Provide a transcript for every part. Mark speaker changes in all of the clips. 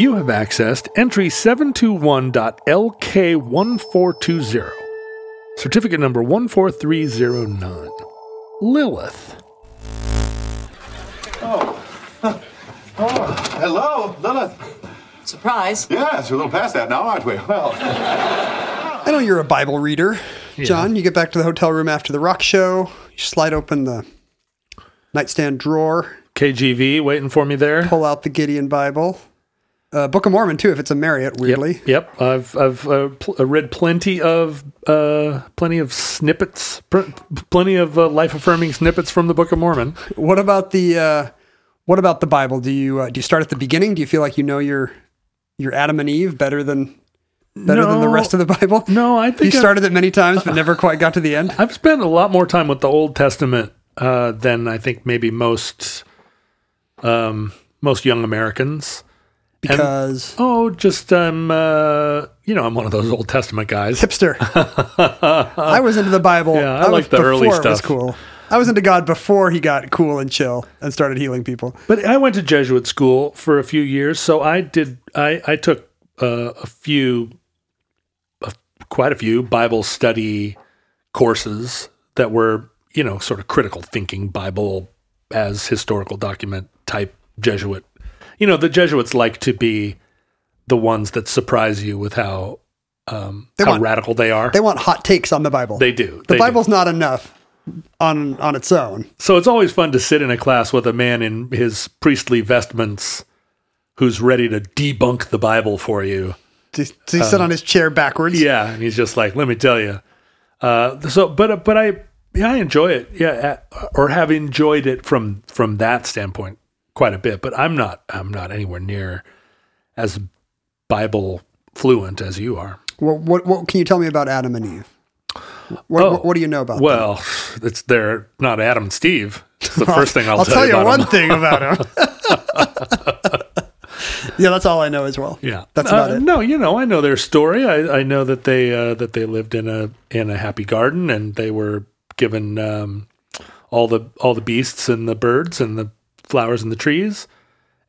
Speaker 1: You have accessed entry 721.LK1420, certificate number 14309. Lilith. Oh. oh.
Speaker 2: Hello, Lilith.
Speaker 3: Surprise.
Speaker 2: Yes, we're a little past that now, aren't we? Well,
Speaker 4: I know you're a Bible reader. John, you get back to the hotel room after the rock show, you slide open the nightstand drawer,
Speaker 1: KJV waiting for me there.
Speaker 4: pull out the Gideon Bible. Uh, Book of Mormon, too, if it's a Marriott, weirdly.
Speaker 1: Yep, yep. I've I've uh, pl- uh, read plenty of uh, plenty of snippets, pr- plenty of uh, life affirming snippets from the Book of Mormon.
Speaker 4: What about the uh, what about the Bible? Do you uh, do you start at the beginning? Do you feel like you know your your Adam and Eve better than better than the rest of the Bible?
Speaker 1: No, I think
Speaker 4: you
Speaker 1: I've-
Speaker 4: started it many times but never quite got to the end.
Speaker 1: I've spent a lot more time with the Old Testament uh, than I think maybe most um, most young Americans.
Speaker 4: Because
Speaker 1: Oh, just um, uh, you know, I'm one of those Old Testament guys.
Speaker 4: hipster. I was into the Bible.
Speaker 1: Yeah, I
Speaker 4: was
Speaker 1: like the early
Speaker 4: before It was
Speaker 1: stuff.
Speaker 4: cool. I was into God before he got cool and chill and started healing people.
Speaker 1: But I went to Jesuit school for a few years, so I did. I I took uh, a few, uh, quite a few Bible study courses that were, you know, sort of critical thinking Bible as historical document type Jesuit. You know, the Jesuits like to be the ones that surprise you with how um,
Speaker 4: They
Speaker 1: how
Speaker 4: want-
Speaker 1: radical they are.
Speaker 4: They want hot takes on the Bible.
Speaker 1: They do.
Speaker 4: The
Speaker 1: They do.
Speaker 4: Bible's not enough on on its own.
Speaker 1: So it's always fun to sit in a class with a man in his priestly vestments who's ready to debunk the Bible for you.
Speaker 4: To, to sit on his chair backwards.
Speaker 1: Yeah, and he's just like, "Let me tell you." Uh, so, but but I yeah I enjoy it. Yeah, uh, or have enjoyed it from from that standpoint quite a bit. But I'm not I'm not anywhere near as Bible fluent as you are.
Speaker 4: Well, what what can you tell me about Adam and Eve? What,
Speaker 1: Oh,
Speaker 4: what, what do you know about them?
Speaker 1: Well, it's they're not Adam and Steve. It's the first thing I'll,
Speaker 4: I'll tell you
Speaker 1: about
Speaker 4: one
Speaker 1: them.
Speaker 4: thing about him. yeah, that's all I know as well.
Speaker 1: Yeah,
Speaker 4: That's about
Speaker 1: Uh,
Speaker 4: it.
Speaker 1: No, you know, I know their story. I, I know that they uh, that they lived in a in a happy garden, and they were given um, all the all the beasts and the birds and the flowers and the trees,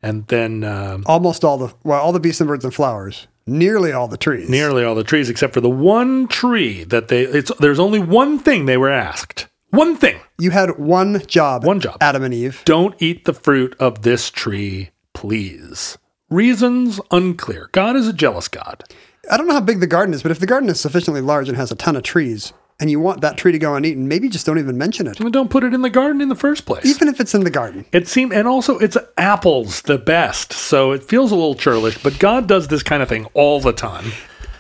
Speaker 1: and then um,
Speaker 4: Almost all the well, all the beasts and birds and flowers. Nearly all the trees.
Speaker 1: nearly all the trees except for the one tree that they. It's there's only one thing they were asked. One thing.
Speaker 4: You had one job.
Speaker 1: One job.
Speaker 4: Adam and Eve.
Speaker 1: Don't eat the fruit of this tree, please. Reasons unclear. God is a jealous God.
Speaker 4: I don't know how big the garden is, but if the garden is sufficiently large and has a ton of trees, and you want that tree to go uneaten, maybe just don't even mention it.
Speaker 1: Don't put it in the garden in the first place.
Speaker 4: Even if it's in the garden.
Speaker 1: It seemed, and also it's apples the best, so it feels a little churlish. But God does this kind of thing all the time.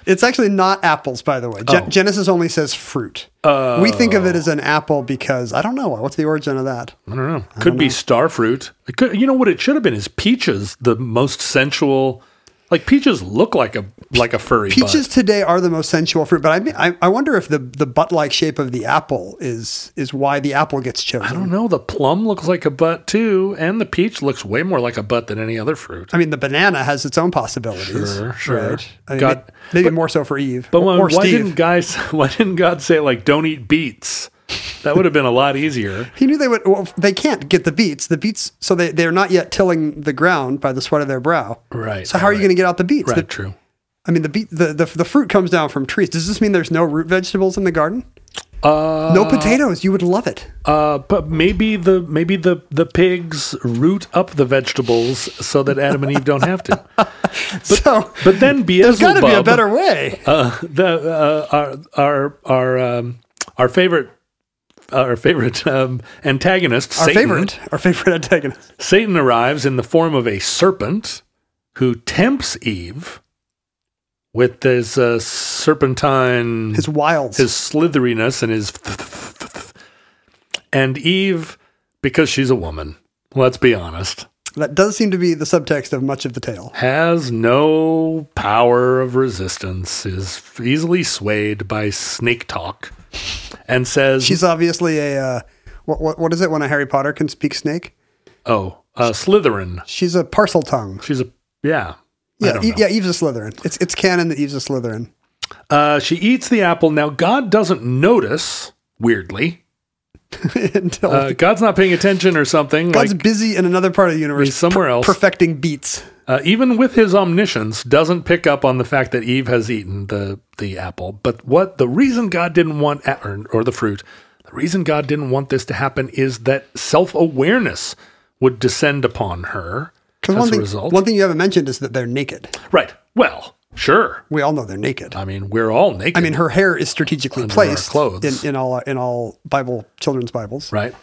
Speaker 4: It's actually not apples, by the way. Gen-
Speaker 1: Oh.
Speaker 4: Genesis only says fruit. we think of it as oh. an apple because I don't know what's the origin of that.
Speaker 1: I don't know. Could be star fruit. It could, you know what it should have been is peaches, the most sensual. Like peaches look like a like a furry
Speaker 4: Peaches
Speaker 1: butt.
Speaker 4: today are the most sensual fruit, but I, mean, I I wonder if the the butt like shape of the apple is is why the apple gets chosen.
Speaker 1: I don't know. The plum looks like a butt too, and the peach looks way more like a butt than any other fruit.
Speaker 4: I mean, the banana has its own possibilities.
Speaker 1: Sure, sure.
Speaker 4: Right? I mean,
Speaker 1: God-
Speaker 4: may- maybe more so for Eve.
Speaker 1: But when, why
Speaker 4: Steve.
Speaker 1: didn't guys? Why didn't God say like don't eat beets? That would have been a lot easier.
Speaker 4: He knew they would. Well, they can't get the beets. The beets, so they they're not yet tilling the ground by the sweat of their brow.
Speaker 1: Right.
Speaker 4: So how are you
Speaker 1: right.
Speaker 4: going to get out the beets?
Speaker 1: Right.
Speaker 4: The-
Speaker 1: true.
Speaker 4: I mean, the, beet, the the the fruit comes down from trees. Does this mean there's no root vegetables in the garden?
Speaker 1: Uh,
Speaker 4: no potatoes. You would love it.
Speaker 1: uh, but maybe the maybe the the pigs root up the vegetables so that Adam and Eve don't have to.
Speaker 4: so
Speaker 1: But then
Speaker 4: there's got to be a better way.
Speaker 1: uh, the uh, our our our um, our favorite our favorite um, antagonist,
Speaker 4: our
Speaker 1: Satan,
Speaker 4: favorite, our favorite antagonist.
Speaker 1: Satan arrives in the form of a serpent who tempts Eve with his uh, serpentine,
Speaker 4: His wilds.
Speaker 1: his slitheriness, and his. And Eve, because she's a woman, let's be honest,
Speaker 4: that does seem to be the subtext of much of the tale.
Speaker 1: has no power of resistance, is easily swayed by snake talk, and says,
Speaker 4: She's obviously a uh, what, what what is it when a Harry Potter can speak snake?
Speaker 1: "Oh, uh, Slytherin."
Speaker 4: She's a parcel tongue.
Speaker 1: She's a yeah.
Speaker 4: Yeah, E- yeah. Eve's a Slytherin. It's it's canon that Eve's a Slytherin.
Speaker 1: Uh, she eats the apple. Now, God doesn't notice, weirdly.
Speaker 4: Until
Speaker 1: Uh, God's not paying attention or something.
Speaker 4: God's
Speaker 1: like,
Speaker 4: busy in another part of the universe,
Speaker 1: He's somewhere else.
Speaker 4: perfecting beats.
Speaker 1: uh, even with his omniscience, doesn't pick up on the fact that Eve has eaten the, the apple. But what the reason God didn't want, or, or the fruit, the reason God didn't want this to happen is that self awareness would descend upon her as
Speaker 4: Because one
Speaker 1: a
Speaker 4: thing,
Speaker 1: result.
Speaker 4: one thing you haven't mentioned is that they're naked.
Speaker 1: right. Well, sure.
Speaker 4: We all know they're naked.
Speaker 1: I mean, we're all naked.
Speaker 4: I mean, her hair is strategically
Speaker 1: Under
Speaker 4: placed
Speaker 1: clothes.
Speaker 4: in, in all in all Bible children's Bibles.
Speaker 1: right?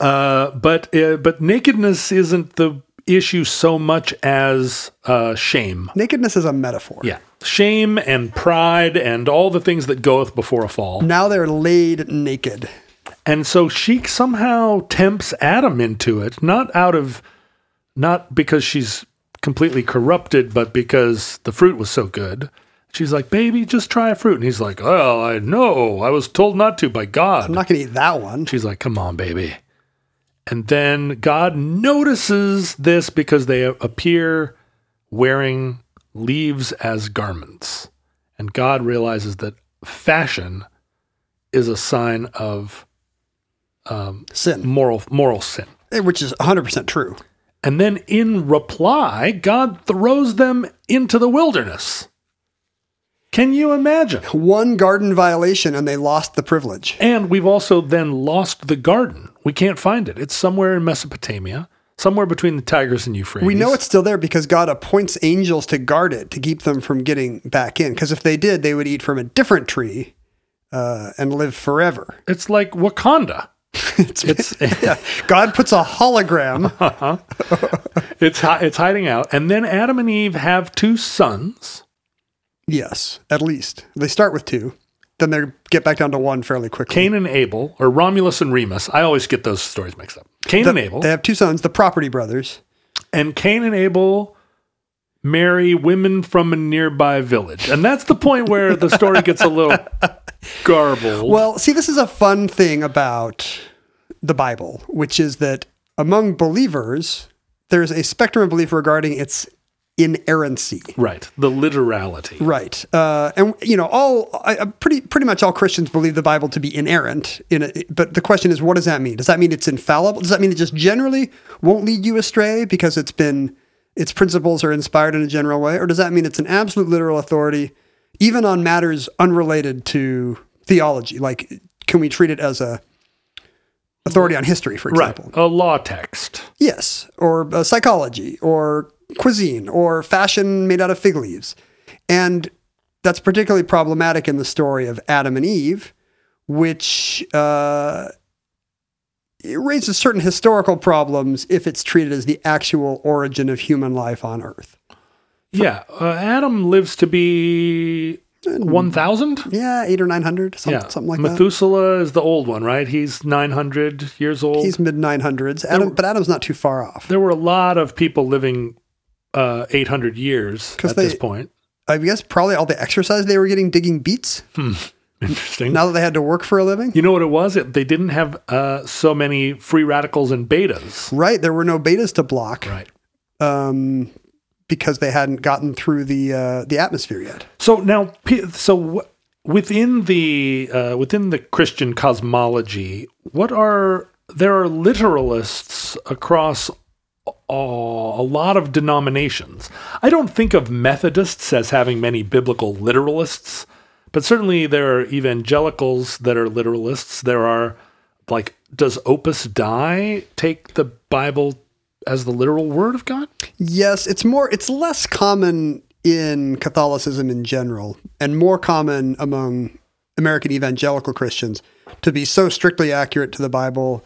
Speaker 1: Uh, but uh, but nakedness isn't the issue so much as uh, shame.
Speaker 4: Nakedness is a metaphor.
Speaker 1: Yeah, shame and pride and all the things that goeth before a fall.
Speaker 4: Now they're laid naked.
Speaker 1: And so she somehow tempts Adam into it, not out of, not because she's completely corrupted, but because the fruit was so good. She's like, baby, just try a fruit. And he's like, well, I know. I was told not to by God.
Speaker 4: I'm not going to eat that one.
Speaker 1: She's like, come on, baby. And then God notices this because they appear wearing leaves as garments. And God realizes that fashion is a sign of
Speaker 4: Sin,
Speaker 1: moral moral sin.
Speaker 4: eh, which is 100% true.
Speaker 1: And then in reply, God throws them into the wilderness. Can you imagine?
Speaker 4: One garden violation and they lost the privilege.
Speaker 1: And we've also then lost the garden. We can't find it. It's somewhere in Mesopotamia, somewhere between the Tigris and Euphrates.
Speaker 4: We know it's still there because God appoints angels to guard it to keep them from getting back in. Because if they did, they would eat from a different tree uh, and live forever.
Speaker 1: It's like Wakanda.
Speaker 4: It's,
Speaker 1: It's
Speaker 4: yeah. God puts a hologram.
Speaker 1: Uh-huh. it's it's hiding out. And then Adam and Eve have two sons.
Speaker 4: yes, at least they start with two. Then they get back down to one fairly quickly.
Speaker 1: Cain and Abel, or Romulus and Remus. I always get those stories mixed up. Cain
Speaker 4: The-
Speaker 1: and Abel.
Speaker 4: They have two sons, the property brothers.
Speaker 1: and Cain and Abel marry women from a nearby village. And that's the point where the story gets a little garbled.
Speaker 4: Well, see, this is a fun thing about the Bible, which is that among believers, there's a spectrum of belief regarding its inerrancy.
Speaker 1: right. The literality.
Speaker 4: Right, uh, and you know, all I- pretty pretty much all Christians believe the Bible to be inerrant. In a, but the question is, what does that mean? Does that mean it's infallible? Does that mean it just generally won't lead you astray because it's been its principles are inspired in a general way, or does that mean it's an absolute literal authority, even on matters unrelated to theology? Like, can we treat it as a authority on history, for
Speaker 1: Right.
Speaker 4: example?
Speaker 1: A law text.
Speaker 4: Yes, or uh, psychology, or cuisine, or fashion made out of fig leaves. And that's particularly problematic in the story of Adam and Eve, which uh, it raises certain historical problems if it's treated as the actual origin of human life on Earth.
Speaker 1: Yeah. Uh, Adam lives to be 1,000?
Speaker 4: Yeah, eight or nine hundred, some,
Speaker 1: Yeah.
Speaker 4: something like that.
Speaker 1: Methuselah is the old one, right? He's 900 years old.
Speaker 4: He's mid nine hundreds. Adam, but Adam's not too far off.
Speaker 1: there were a lot of people living uh, 800 years at this point.
Speaker 4: I guess probably all the exercise they were getting digging beets.
Speaker 1: Interesting.
Speaker 4: Now that they had to work for a living.
Speaker 1: you know what it was? It, they didn't have uh, so many free radicals and betas.
Speaker 4: Right, there were no betas to block.
Speaker 1: Right.
Speaker 4: um, because they hadn't gotten through the uh, the atmosphere yet.
Speaker 1: So now, so within the uh, within the Christian cosmology, what are there are literalists across a lot of denominations. I don't think of Methodists as having many biblical literalists, but certainly there are evangelicals that are literalists. There are, like, does Opus Dei take the Bible as the literal word of God?
Speaker 4: Yes, it's more it's less common in Catholicism in general and more common among American evangelical Christians to be so strictly accurate to the Bible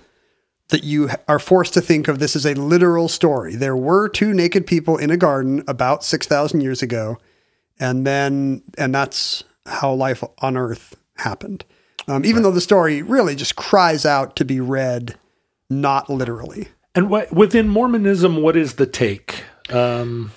Speaker 4: that you are forced to think of this as a literal story. There were two naked people in a garden about 6,000 years ago, and then, and that's how life on earth happened. Um, even though the story really just cries out to be read not literally.
Speaker 1: And what, within Mormonism, what is the take? Um,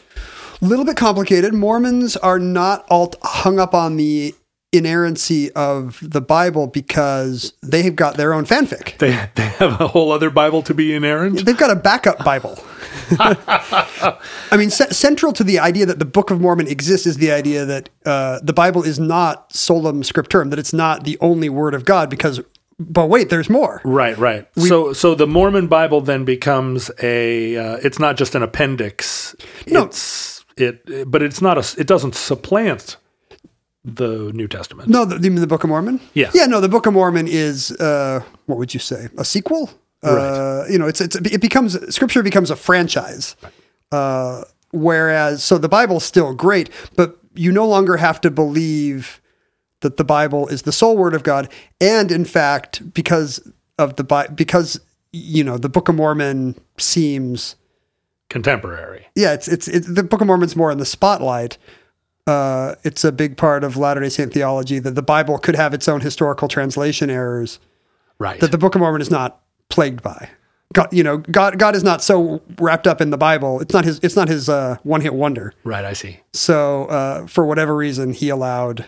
Speaker 4: A little bit complicated. Mormons are not all hung up on the inerrancy of the Bible because they've got their own fanfic.
Speaker 1: they, they have a whole other Bible to be inerrant.
Speaker 4: They've got a backup Bible. I mean, c- central to the idea that the Book of Mormon exists is the idea that uh, the Bible is not solum scripturum, that it's not the only word of God, because, but wait, there's more.
Speaker 1: Right, right. so, so the Mormon Bible then becomes a. Uh, it's not just an appendix.
Speaker 4: No.
Speaker 1: It's it, but it's not a. It doesn't supplant the New Testament.
Speaker 4: No, the, you mean the Book of Mormon?
Speaker 1: Yeah.
Speaker 4: Yeah, no, the Book of Mormon is, uh, what would you say, a sequel? Uh, you know, it's, it's it becomes scripture becomes a franchise. Uh, whereas, so the Bible's still great, but you no longer have to believe that the Bible is the sole word of God, and in fact, because of the Bi- because you know the Book of Mormon seems
Speaker 1: Contemporary.
Speaker 4: yeah, it's it's, it's the Book of Mormon's more in the spotlight. Uh, it's a big part of Latter Day Saint theology that the Bible could have its own historical translation errors
Speaker 1: Right.
Speaker 4: that the Book of Mormon is not plagued by. God, you know, God God is not so wrapped up in the Bible. It's not his it's not his uh, one hit wonder.
Speaker 1: right. I see.
Speaker 4: So uh, for whatever reason, he allowed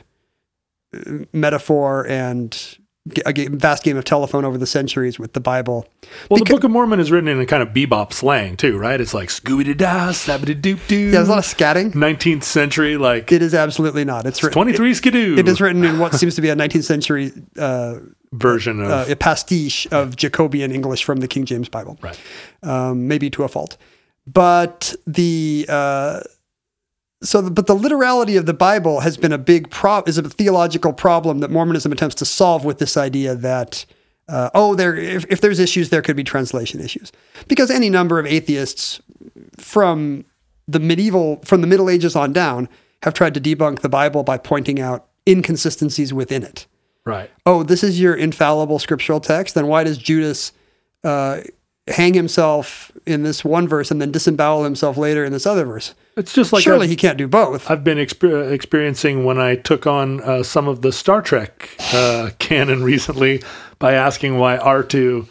Speaker 4: metaphor and a game, vast game of telephone over the centuries with the Bible.
Speaker 1: Well, the Book of Mormon is written in a kind of bebop slang too, right? It's like Scooby Doo da, Sabba doop doo.
Speaker 4: Yeah, there's a lot of scatting.
Speaker 1: 19th century, like
Speaker 4: It is absolutely not. It's written.
Speaker 1: 23 skidoo
Speaker 4: It is written in what seems to be a 19th century uh,
Speaker 1: version of.
Speaker 4: uh, a pastiche of Jacobean English from the King James Bible.
Speaker 1: right.
Speaker 4: um, maybe to a fault. But the uh, so, the, but the literality of the Bible has been a big prob is a theological problem that Mormonism attempts to solve with this idea that uh, oh, there if, if there's issues, there could be translation issues because any number of atheists from the medieval from the Middle Ages on down have tried to debunk the Bible by pointing out inconsistencies within it
Speaker 1: Right.
Speaker 4: oh, this is your infallible scriptural text, then why does Judas uh, hang himself in this one verse and then disembowel himself later in this other verse?
Speaker 1: It's just like
Speaker 4: Surely
Speaker 1: I've,
Speaker 4: he can't do both.
Speaker 1: I've been exper- experiencing when I took on uh, some of the Star Trek uh, canon recently by asking why R2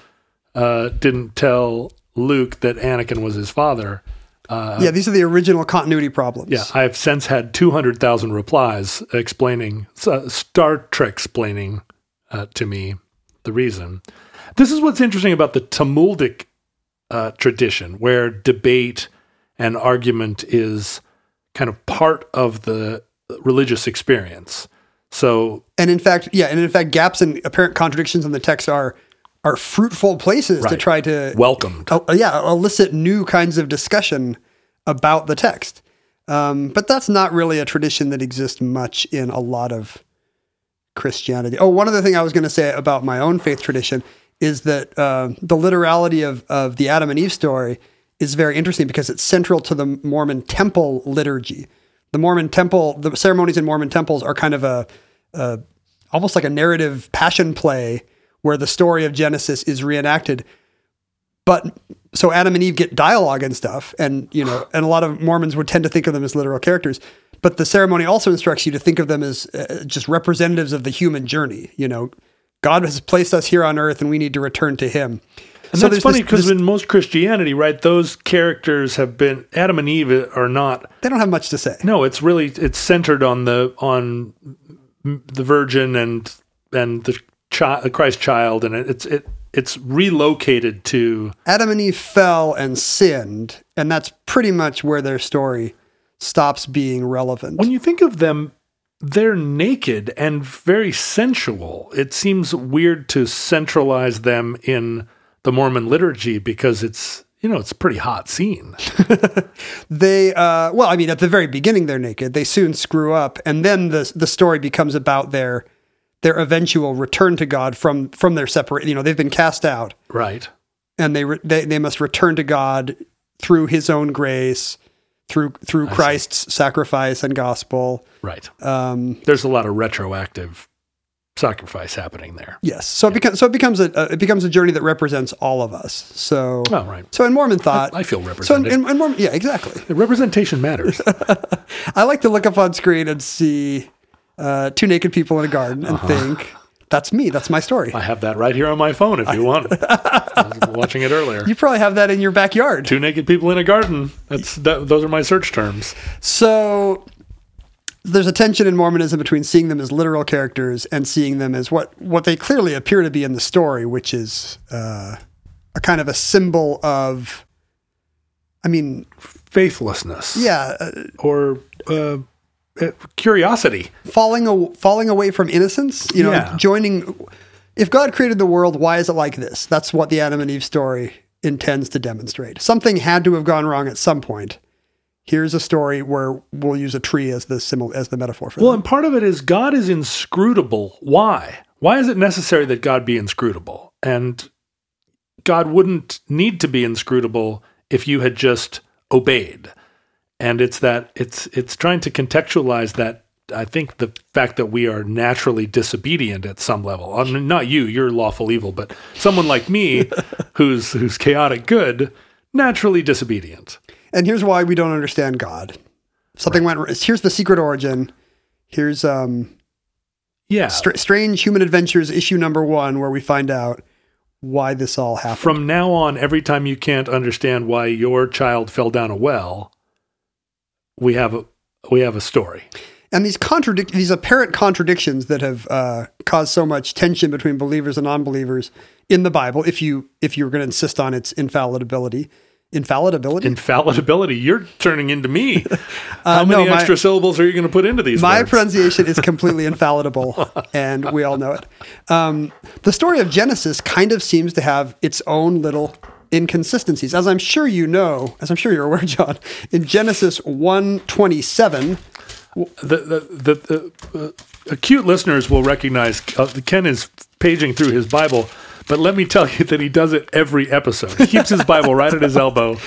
Speaker 1: uh, didn't tell Luke that Anakin was his father.
Speaker 4: yeah, these are the original continuity problems.
Speaker 1: Yeah, I have since had 200,000 replies explaining, uh, Star Trek explaining uh, to me the reason. This is what's interesting about the Talmudic uh, tradition, where debate and argument is kind of part of the religious experience. So,
Speaker 4: And in fact, yeah, and in fact, gaps and apparent contradictions in the text are are fruitful places to try to
Speaker 1: welcomed.
Speaker 4: uh, yeah, elicit new kinds of discussion about the text. Um, but that's not really a tradition that exists much in a lot of Christianity. Oh, one other thing I was going to say about my own faith tradition is that uh, the literality of, of the Adam and Eve story is very interesting because it's central to the Mormon temple liturgy. The Mormon temple, the ceremonies in Mormon temples are kind of a, a almost like a narrative passion play where the story of Genesis is reenacted but so Adam and Eve get dialogue and stuff, and you know, and a lot of Mormons would tend to think of them as literal characters. But the ceremony also instructs you to think of them as uh, just representatives of the human journey. You know, God has placed us here on earth, and we need to return to Him.
Speaker 1: And
Speaker 4: So
Speaker 1: that's funny because in most Christianity, right, those characters have been Adam and Eve are not
Speaker 4: they don't have much to say.
Speaker 1: No, it's really it's centered on the on the Virgin and and the child, Christ child, and it, it's it it's relocated to
Speaker 4: Adam and Eve fell and sinned, and that's pretty much where their story stops being relevant.
Speaker 1: when you think of them. They're naked and very sensual. It seems weird to centralize them in the Mormon liturgy because it's you know, it's a pretty hot scene.
Speaker 4: they uh well i mean at the very beginning they're naked they soon screw up and then the the story becomes about their their eventual return to god from from their separate you know they've been cast out
Speaker 1: Right.
Speaker 4: and they re- they, they must return to god through his own grace through through christ's sacrifice and gospel
Speaker 1: Right.
Speaker 4: um
Speaker 1: There's a lot of retroactive sacrifice happening there.
Speaker 4: yes so it becomes so it becomes a uh, it becomes a journey that represents all of us so
Speaker 1: Oh, right.
Speaker 4: so in mormon thought
Speaker 1: I feel
Speaker 4: so in, in, in mormon yeah exactly
Speaker 1: The representation matters.
Speaker 4: I like to look up on screen and see uh, two naked people in a garden and
Speaker 1: Uh-huh.
Speaker 4: think, that's me. That's my story.
Speaker 1: I have that right here on my phone if you want. I was watching it earlier.
Speaker 4: You probably have that in your backyard.
Speaker 1: Two naked people in a garden. That's that, those are my search terms.
Speaker 4: So there's a tension in Mormonism between seeing them as literal characters and seeing them as what, what they clearly appear to be in the story, which is uh, a kind of a symbol of, I mean,
Speaker 1: Faithlessness.
Speaker 4: yeah, uh,
Speaker 1: Or uh, uh, Uh, curiosity.
Speaker 4: falling a, falling away from innocence. You know,
Speaker 1: Yeah.
Speaker 4: joining. If God created the world, why is it like this? That's what the Adam and Eve story intends to demonstrate. Something had to have gone wrong at some point. Here's a story where we'll use a tree as the symbol, as the metaphor for
Speaker 1: Well,
Speaker 4: that.
Speaker 1: and part of it is God is inscrutable. Why? Why is it necessary that God be inscrutable? And God wouldn't need to be inscrutable if you had just obeyed. And it's that it's it's trying to contextualize that I think the fact that we are naturally disobedient at some level. I mean, not you, you're lawful evil, but someone like me who's who's chaotic good, naturally disobedient.
Speaker 4: And here's why we don't understand God. Something went. Here's the secret origin. Here's um,
Speaker 1: Yeah.
Speaker 4: Str- Strange Human Adventures issue number one, where we find out why this all happened.
Speaker 1: From now on, every time you can't understand why your child fell down a well, we have a we have a story.
Speaker 4: and these contradict these apparent contradictions that have uh, caused so much tension between believers and non-believers in the Bible, if you if you're going to insist on its infallibility, infallibility.
Speaker 1: Infallibility. You're turning into me. How
Speaker 4: Uh, no,
Speaker 1: many
Speaker 4: my-
Speaker 1: extra syllables are you going to put into these
Speaker 4: My
Speaker 1: words?
Speaker 4: pronunciation is completely infallible, and we all know it. Um, the story of Genesis kind of seems to have its own little inconsistencies, as I'm sure you know, as I'm sure you're aware, John. In Genesis one twenty seven,
Speaker 1: the the, the, the uh, acute listeners will recognize uh, Ken is paging through his Bible. But let me tell you that he does it every episode. He keeps his Bible right at his elbow.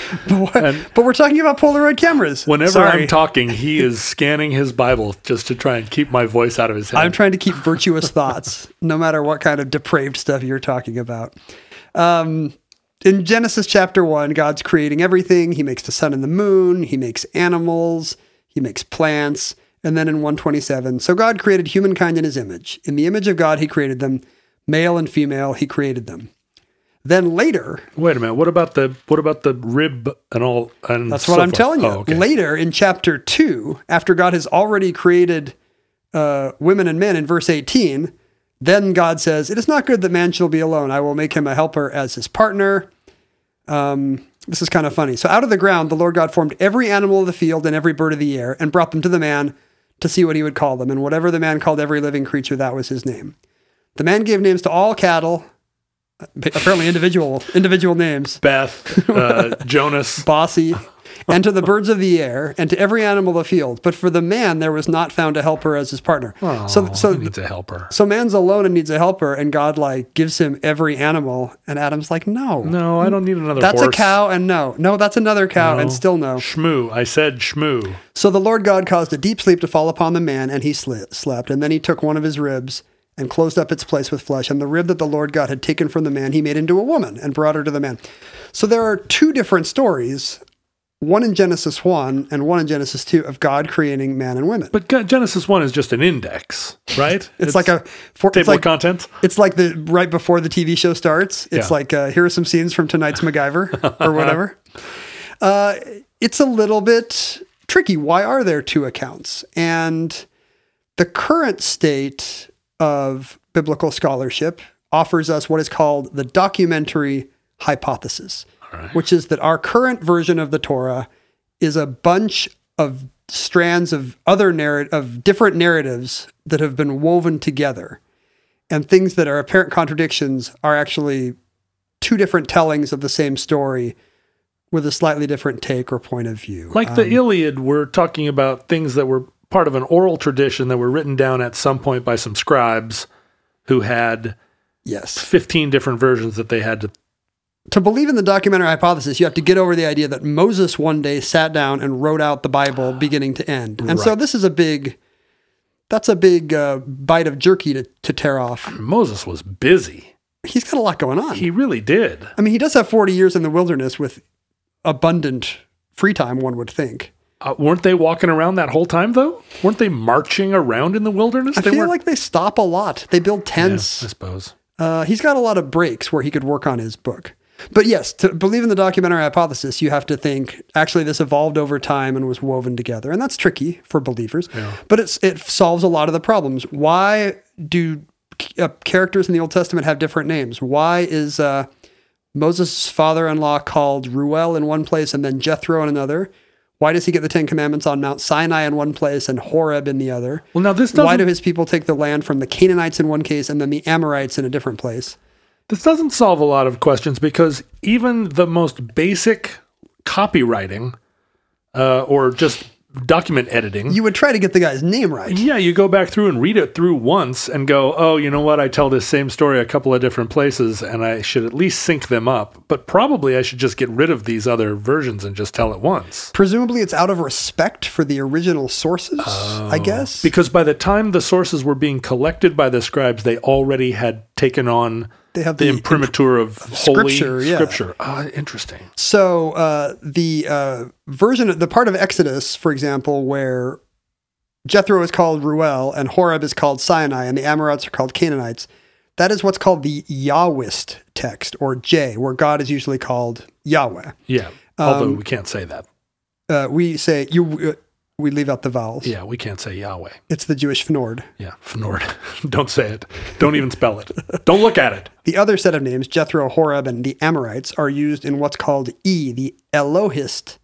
Speaker 1: And
Speaker 4: but we're talking about Polaroid cameras.
Speaker 1: whenever
Speaker 4: Sorry.
Speaker 1: I'm talking, he is scanning his Bible just to try and keep my voice out of his head.
Speaker 4: I'm trying to keep virtuous thoughts, no matter what kind of depraved stuff you're talking about. Um, in Genesis chapter one, God's creating everything. He makes the sun and the moon. He makes animals. He makes plants. And then in 127, so God created humankind in his image. In the image of God, he created them. Male and female, he created them. Then later,
Speaker 1: Wait a minute. What about the what about the rib and all? And
Speaker 4: That's
Speaker 1: so
Speaker 4: what I'm
Speaker 1: forth?
Speaker 4: telling you.
Speaker 1: Oh, okay.
Speaker 4: Later in chapter 2, after God has already created uh, women and men in verse 18, then God says, It is not good that man shall be alone. I will make him a helper as his partner. Um, this is kind of funny. So out of the ground, the Lord God formed every animal of the field and every bird of the air and brought them to the man to see what he would call them. And whatever the man called every living creature, that was his name. The man gave names to all cattle, apparently individual individual names.
Speaker 1: Beth, uh, Jonas.
Speaker 4: Bossy, and to the birds of the air, and to every animal of the field. But for the man, there was not found a helper as his partner. so,
Speaker 1: Oh,
Speaker 4: so,
Speaker 1: he needs a helper.
Speaker 4: so man's alone and needs a helper, and God like gives him every animal, and Adam's like, no,
Speaker 1: No, I don't need another.
Speaker 4: that's
Speaker 1: horse.
Speaker 4: a cow, and no, no, that's another cow, and still no.
Speaker 1: Shmoo. I said shmoo.
Speaker 4: So the Lord God caused a deep sleep to fall upon the man, and he slept. And then he took one of his ribs and closed up its place with flesh. And the rib that the Lord God had taken from the man, he made into a woman and brought her to the man. So there are two different stories, one in Genesis 1 and one in Genesis 2, of God creating man and women.
Speaker 1: But Genesis one is just an index, right?
Speaker 4: It's, like a for,
Speaker 1: table
Speaker 4: it's like,
Speaker 1: of contents.
Speaker 4: It's like the right before the TV show starts. It's
Speaker 1: Yeah.
Speaker 4: like uh, here are some scenes from tonight's MacGyver or whatever. Uh, it's a little bit tricky. Why are there two accounts? And the current state of biblical scholarship offers us what is called the documentary hypothesis, which is that our current version of the Torah is a bunch of strands of other narrative of different narratives that have been woven together and things that are apparent contradictions are actually two different tellings of the same story with a slightly different take or point of view.
Speaker 1: Like the um, Iliad, we're talking about things that were part of an oral tradition that were written down at some point by some scribes who had
Speaker 4: yes.
Speaker 1: 15 different versions that they had to.
Speaker 4: To believe in the documentary hypothesis, you have to get over the idea that Moses one day sat down and wrote out the Bible beginning to end. And so this is a big, that's a big uh, bite of jerky to, to tear off.
Speaker 1: Moses was busy.
Speaker 4: He's got a lot going on.
Speaker 1: He really did.
Speaker 4: I mean, he does have 40 years in the wilderness with abundant free time, one would think.
Speaker 1: Uh, weren't they walking around that whole time, though? Weren't they marching around in the wilderness?
Speaker 4: I
Speaker 1: they
Speaker 4: feel
Speaker 1: weren't.
Speaker 4: like they stop a lot. They build
Speaker 1: Yeah, I suppose.
Speaker 4: Uh, he's got a lot of breaks where he could work on his book. But yes, to believe in the documentary hypothesis, you have to think actually this evolved over time and was woven together, and that's tricky for believers. But it's it solves a lot of the problems. Why do uh, characters in the Old Testament have different names? Why is uh, Moses' father-in-law called Reuel in one place and then Jethro in another? Why does he get the Ten Commandments on Mount Sinai in one place and Horeb in the other?
Speaker 1: Well, now this
Speaker 4: Why
Speaker 1: doesn't
Speaker 4: do his people take the land from the Canaanites in one case and then the Amorites in a different place?
Speaker 1: This doesn't solve a lot of questions because even the most basic copywriting uh, or just document editing.
Speaker 4: You would try to get the guy's name right.
Speaker 1: yeah, you go back through and read it through once and go, oh, you know what? I tell this same story a couple of different places and I should at least sync them up. But probably I should just get rid of these other versions and just tell it once.
Speaker 4: Presumably, it's out of respect for the original sources, I guess.
Speaker 1: Because by the time the sources were being collected by the scribes, they already had taken on
Speaker 4: They have
Speaker 1: the,
Speaker 4: the
Speaker 1: imprimatur of, holy
Speaker 4: scripture, yeah.
Speaker 1: scripture. Ah, interesting.
Speaker 4: so, uh, the uh, version, the part of Exodus, for example, where Jethro is called Reuel and Horeb is called Sinai and the Amorites are called Canaanites, that is what's called the Yahwist text, or J, where God is usually called Yahweh.
Speaker 1: Yeah. Although we can't say that.
Speaker 4: Uh, we say, you, uh, we leave out the vowels.
Speaker 1: Yeah, we can't say Yahweh.
Speaker 4: It's the Jewish Fnord.
Speaker 1: Yeah, Fnord. Don't say it. Don't even spell it. Don't look at it.
Speaker 4: The other set of names, Jethro, Horeb, and the Amorites, are used in what's called E, the Elohist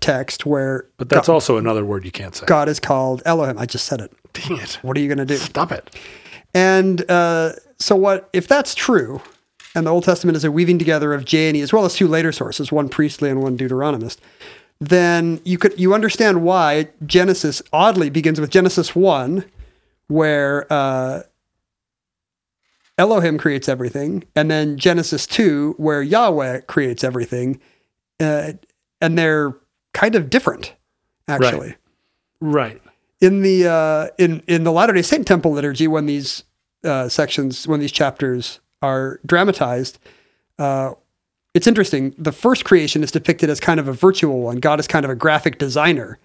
Speaker 4: text, where
Speaker 1: Uh, But that's also another word you can't say.
Speaker 4: God is called Elohim. I just said it.
Speaker 1: Dang it.
Speaker 4: What are you going to do?
Speaker 1: Stop it.
Speaker 4: And uh, so, what if that's true? And the Old Testament is a weaving together of J and E, as well as two later sources, one priestly and one Deuteronomist. Then you could you understand why Genesis oddly begins with Genesis one, where uh, Elohim creates everything, and then Genesis two, where Yahweh creates everything, uh, and they're kind of different, actually
Speaker 1: Right. right.
Speaker 4: in the uh, in in the Latter Day Saint Temple liturgy, when these uh, sections, when these chapters are dramatized, uh, it's interesting. The first creation is depicted as kind of a virtual one. God is kind of a graphic designer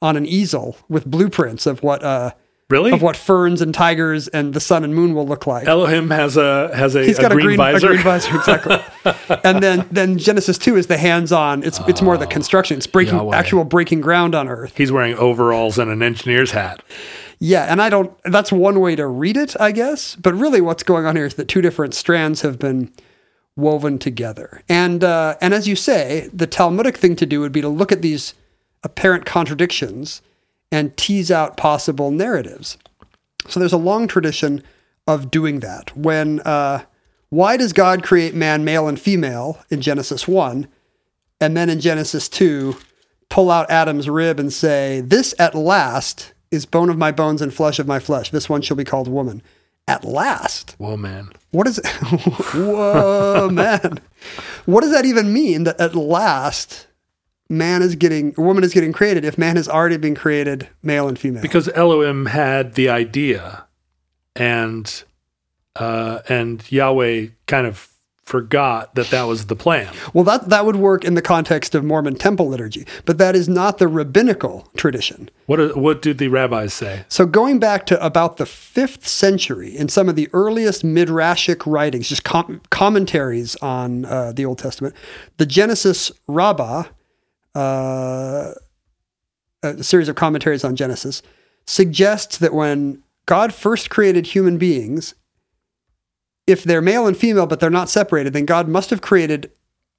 Speaker 4: on an easel with blueprints of what uh,
Speaker 1: Really?
Speaker 4: of what ferns and tigers and the sun and moon will look like.
Speaker 1: Elohim has a has a,
Speaker 4: He's
Speaker 1: a
Speaker 4: got
Speaker 1: green, visor.
Speaker 4: A green visor, exactly. and then then Genesis two is the hands-on. It's it's more the construction. It's breaking
Speaker 1: Yahweh.
Speaker 4: actual breaking ground on earth.
Speaker 1: He's wearing overalls and an engineer's hat.
Speaker 4: Yeah, and I don't. That's one way to read it, I guess. But really, what's going on here is that two different strands have been woven together. And uh, and as you say, the Talmudic thing to do would be to look at these apparent contradictions and tease out possible narratives. So there's a long tradition of doing that. When uh, why does God create man, male and female in Genesis one, and then in Genesis two, pull out Adam's rib and say, "This at last is bone of my bones and flesh of my flesh. This one shall be called woman." At last.
Speaker 1: Whoa, man.
Speaker 4: What is it? Whoa, man. What does that even mean that at last man is getting, woman is getting created if man has already been created male and female?
Speaker 1: Because Elohim had the idea, and uh, and Yahweh kind of forgot that that was the plan.
Speaker 4: well, that, that would work in the context of Mormon temple liturgy, but that is not the rabbinical tradition.
Speaker 1: What are- what did the rabbis say?
Speaker 4: So going back to about the fifth century, in some of the earliest midrashic writings, just com- commentaries on uh, the Old Testament, the Genesis Rabbah, uh, a series of commentaries on Genesis, suggests that when God first created human beings, if they're male and female but they're not separated, then God must have created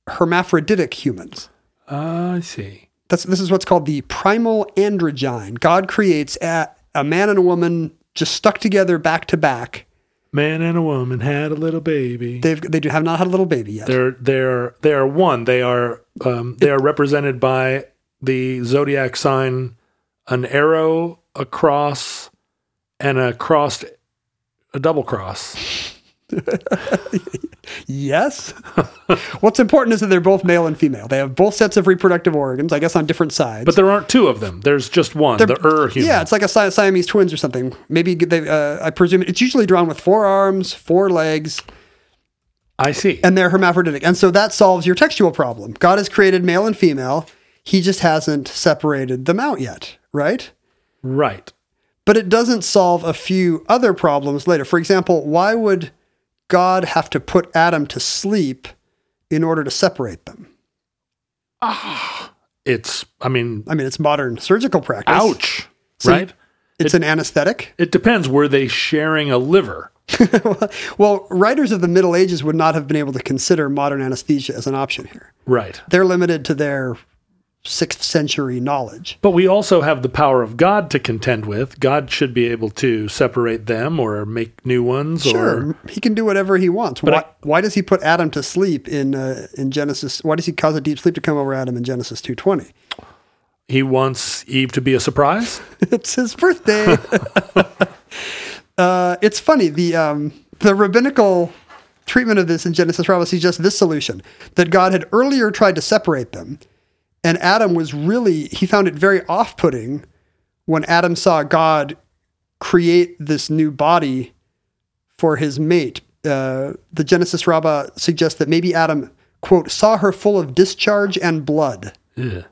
Speaker 4: hermaphroditic humans.
Speaker 1: Ah, I see.
Speaker 4: That's this is what's called the primal androgyne. God creates a, a man and a woman just stuck together back to back,
Speaker 1: Man and a woman had a little baby.
Speaker 4: They've they do have not had a little baby yet.
Speaker 1: They're they're they are one. They are um, they are represented by the zodiac sign, an arrow, a cross, and a crossed a double cross.
Speaker 4: Yes. What's important is that they're both male and female. They have both sets of reproductive organs, I guess, on different sides.
Speaker 1: But there aren't two of them. There's just one.
Speaker 4: They're-
Speaker 1: the Ur human.
Speaker 4: Yeah, it's like a Si- Siamese twins or something. Maybe they. Uh, I presume it's usually drawn with four arms, four legs,
Speaker 1: I see.
Speaker 4: and they're hermaphroditic. And so that solves your textual problem. God has created male and female. He just hasn't separated them out yet, right?
Speaker 1: right.
Speaker 4: But it doesn't solve a few other problems later. For example, why would God have to put Adam to sleep in order to separate them?
Speaker 1: Ah, It's. I mean,
Speaker 4: I mean, it's modern surgical practice.
Speaker 1: ouch.
Speaker 4: So
Speaker 1: right.
Speaker 4: It's an anesthetic.
Speaker 1: It depends. Were they sharing a liver?
Speaker 4: Well, writers of the Middle Ages would not have been able to consider modern anesthesia as an option here.
Speaker 1: Right.
Speaker 4: They're limited to their sixth century knowledge.
Speaker 1: But we also have the power of God to contend with. God should be able to separate them or make new ones. Or
Speaker 4: Sure, he can do whatever he wants.
Speaker 1: But
Speaker 4: Why,
Speaker 1: I-
Speaker 4: why does he put Adam to sleep in uh, in Genesis? Why does he cause a deep sleep to come over Adam in Genesis two twenty?
Speaker 1: he wants Eve to be a surprise.
Speaker 4: it's his birthday. uh, it's funny the um, the rabbinical treatment of this in Genesis Rabbah suggests this solution that God had earlier tried to separate them, and Adam was really he found it very off putting when Adam saw God create this new body for his mate. Uh, the Genesis Rabbah suggests that maybe Adam quote saw her full of discharge and blood.
Speaker 1: Ugh.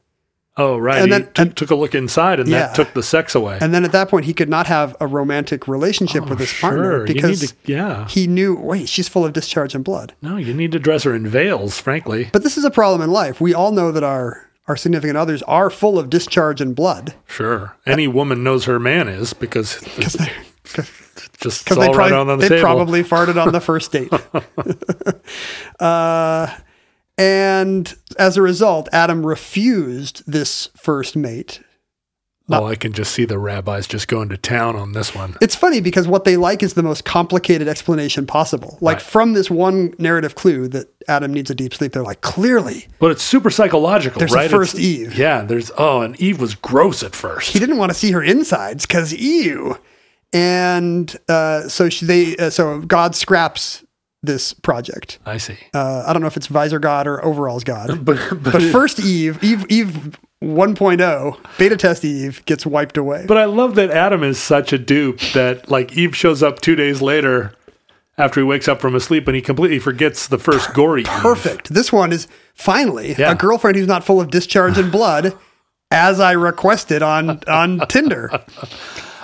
Speaker 1: Oh, right.
Speaker 4: And
Speaker 1: he
Speaker 4: then-
Speaker 1: t-
Speaker 4: and-
Speaker 1: took a look inside, and
Speaker 4: Yeah.
Speaker 1: that took the sex away.
Speaker 4: And then at that point, he could not have a romantic relationship with his partner
Speaker 1: Oh, sure. You
Speaker 4: because
Speaker 1: to- yeah.
Speaker 4: he knew, wait, she's full of discharge and blood.
Speaker 1: no, you need to dress her in veils. Frankly,
Speaker 4: But this is a problem in life. We all know that our, our significant others are full of discharge and blood
Speaker 1: sure. Any woman knows her man is because
Speaker 4: they
Speaker 1: just it's all
Speaker 4: they,
Speaker 1: right
Speaker 4: probably,
Speaker 1: on the
Speaker 4: they
Speaker 1: table.
Speaker 4: probably farted on the first date. uh, and as a result, Adam refused this first mate.
Speaker 1: Oh, I can just see the rabbis just going to town on this one.
Speaker 4: It's funny because what they like is the most complicated explanation possible. Like
Speaker 1: Right.
Speaker 4: from this one narrative clue that Adam needs a deep sleep, they're like, clearly,
Speaker 1: But it's super psychological,
Speaker 4: There's a
Speaker 1: right?
Speaker 4: first
Speaker 1: It's-
Speaker 4: Eve.
Speaker 1: Yeah, there's oh, and Eve was gross at first.
Speaker 4: he didn't want to see her insides because ew. And uh, so she, they, uh, so God scraps this project.
Speaker 1: I see.
Speaker 4: Uh, I don't know if it's Visor God or Overalls God,
Speaker 1: But but,
Speaker 4: but first Eve, Eve, Eve 1.0, beta test Eve gets wiped away.
Speaker 1: but I love that Adam is such a dupe that like Eve shows up two days later after he wakes up from his sleep and he completely forgets the first gory. Eve.
Speaker 4: Perfect. This one is finally
Speaker 1: Yeah.
Speaker 4: a girlfriend who's not full of discharge and blood, as I requested on on Tinder.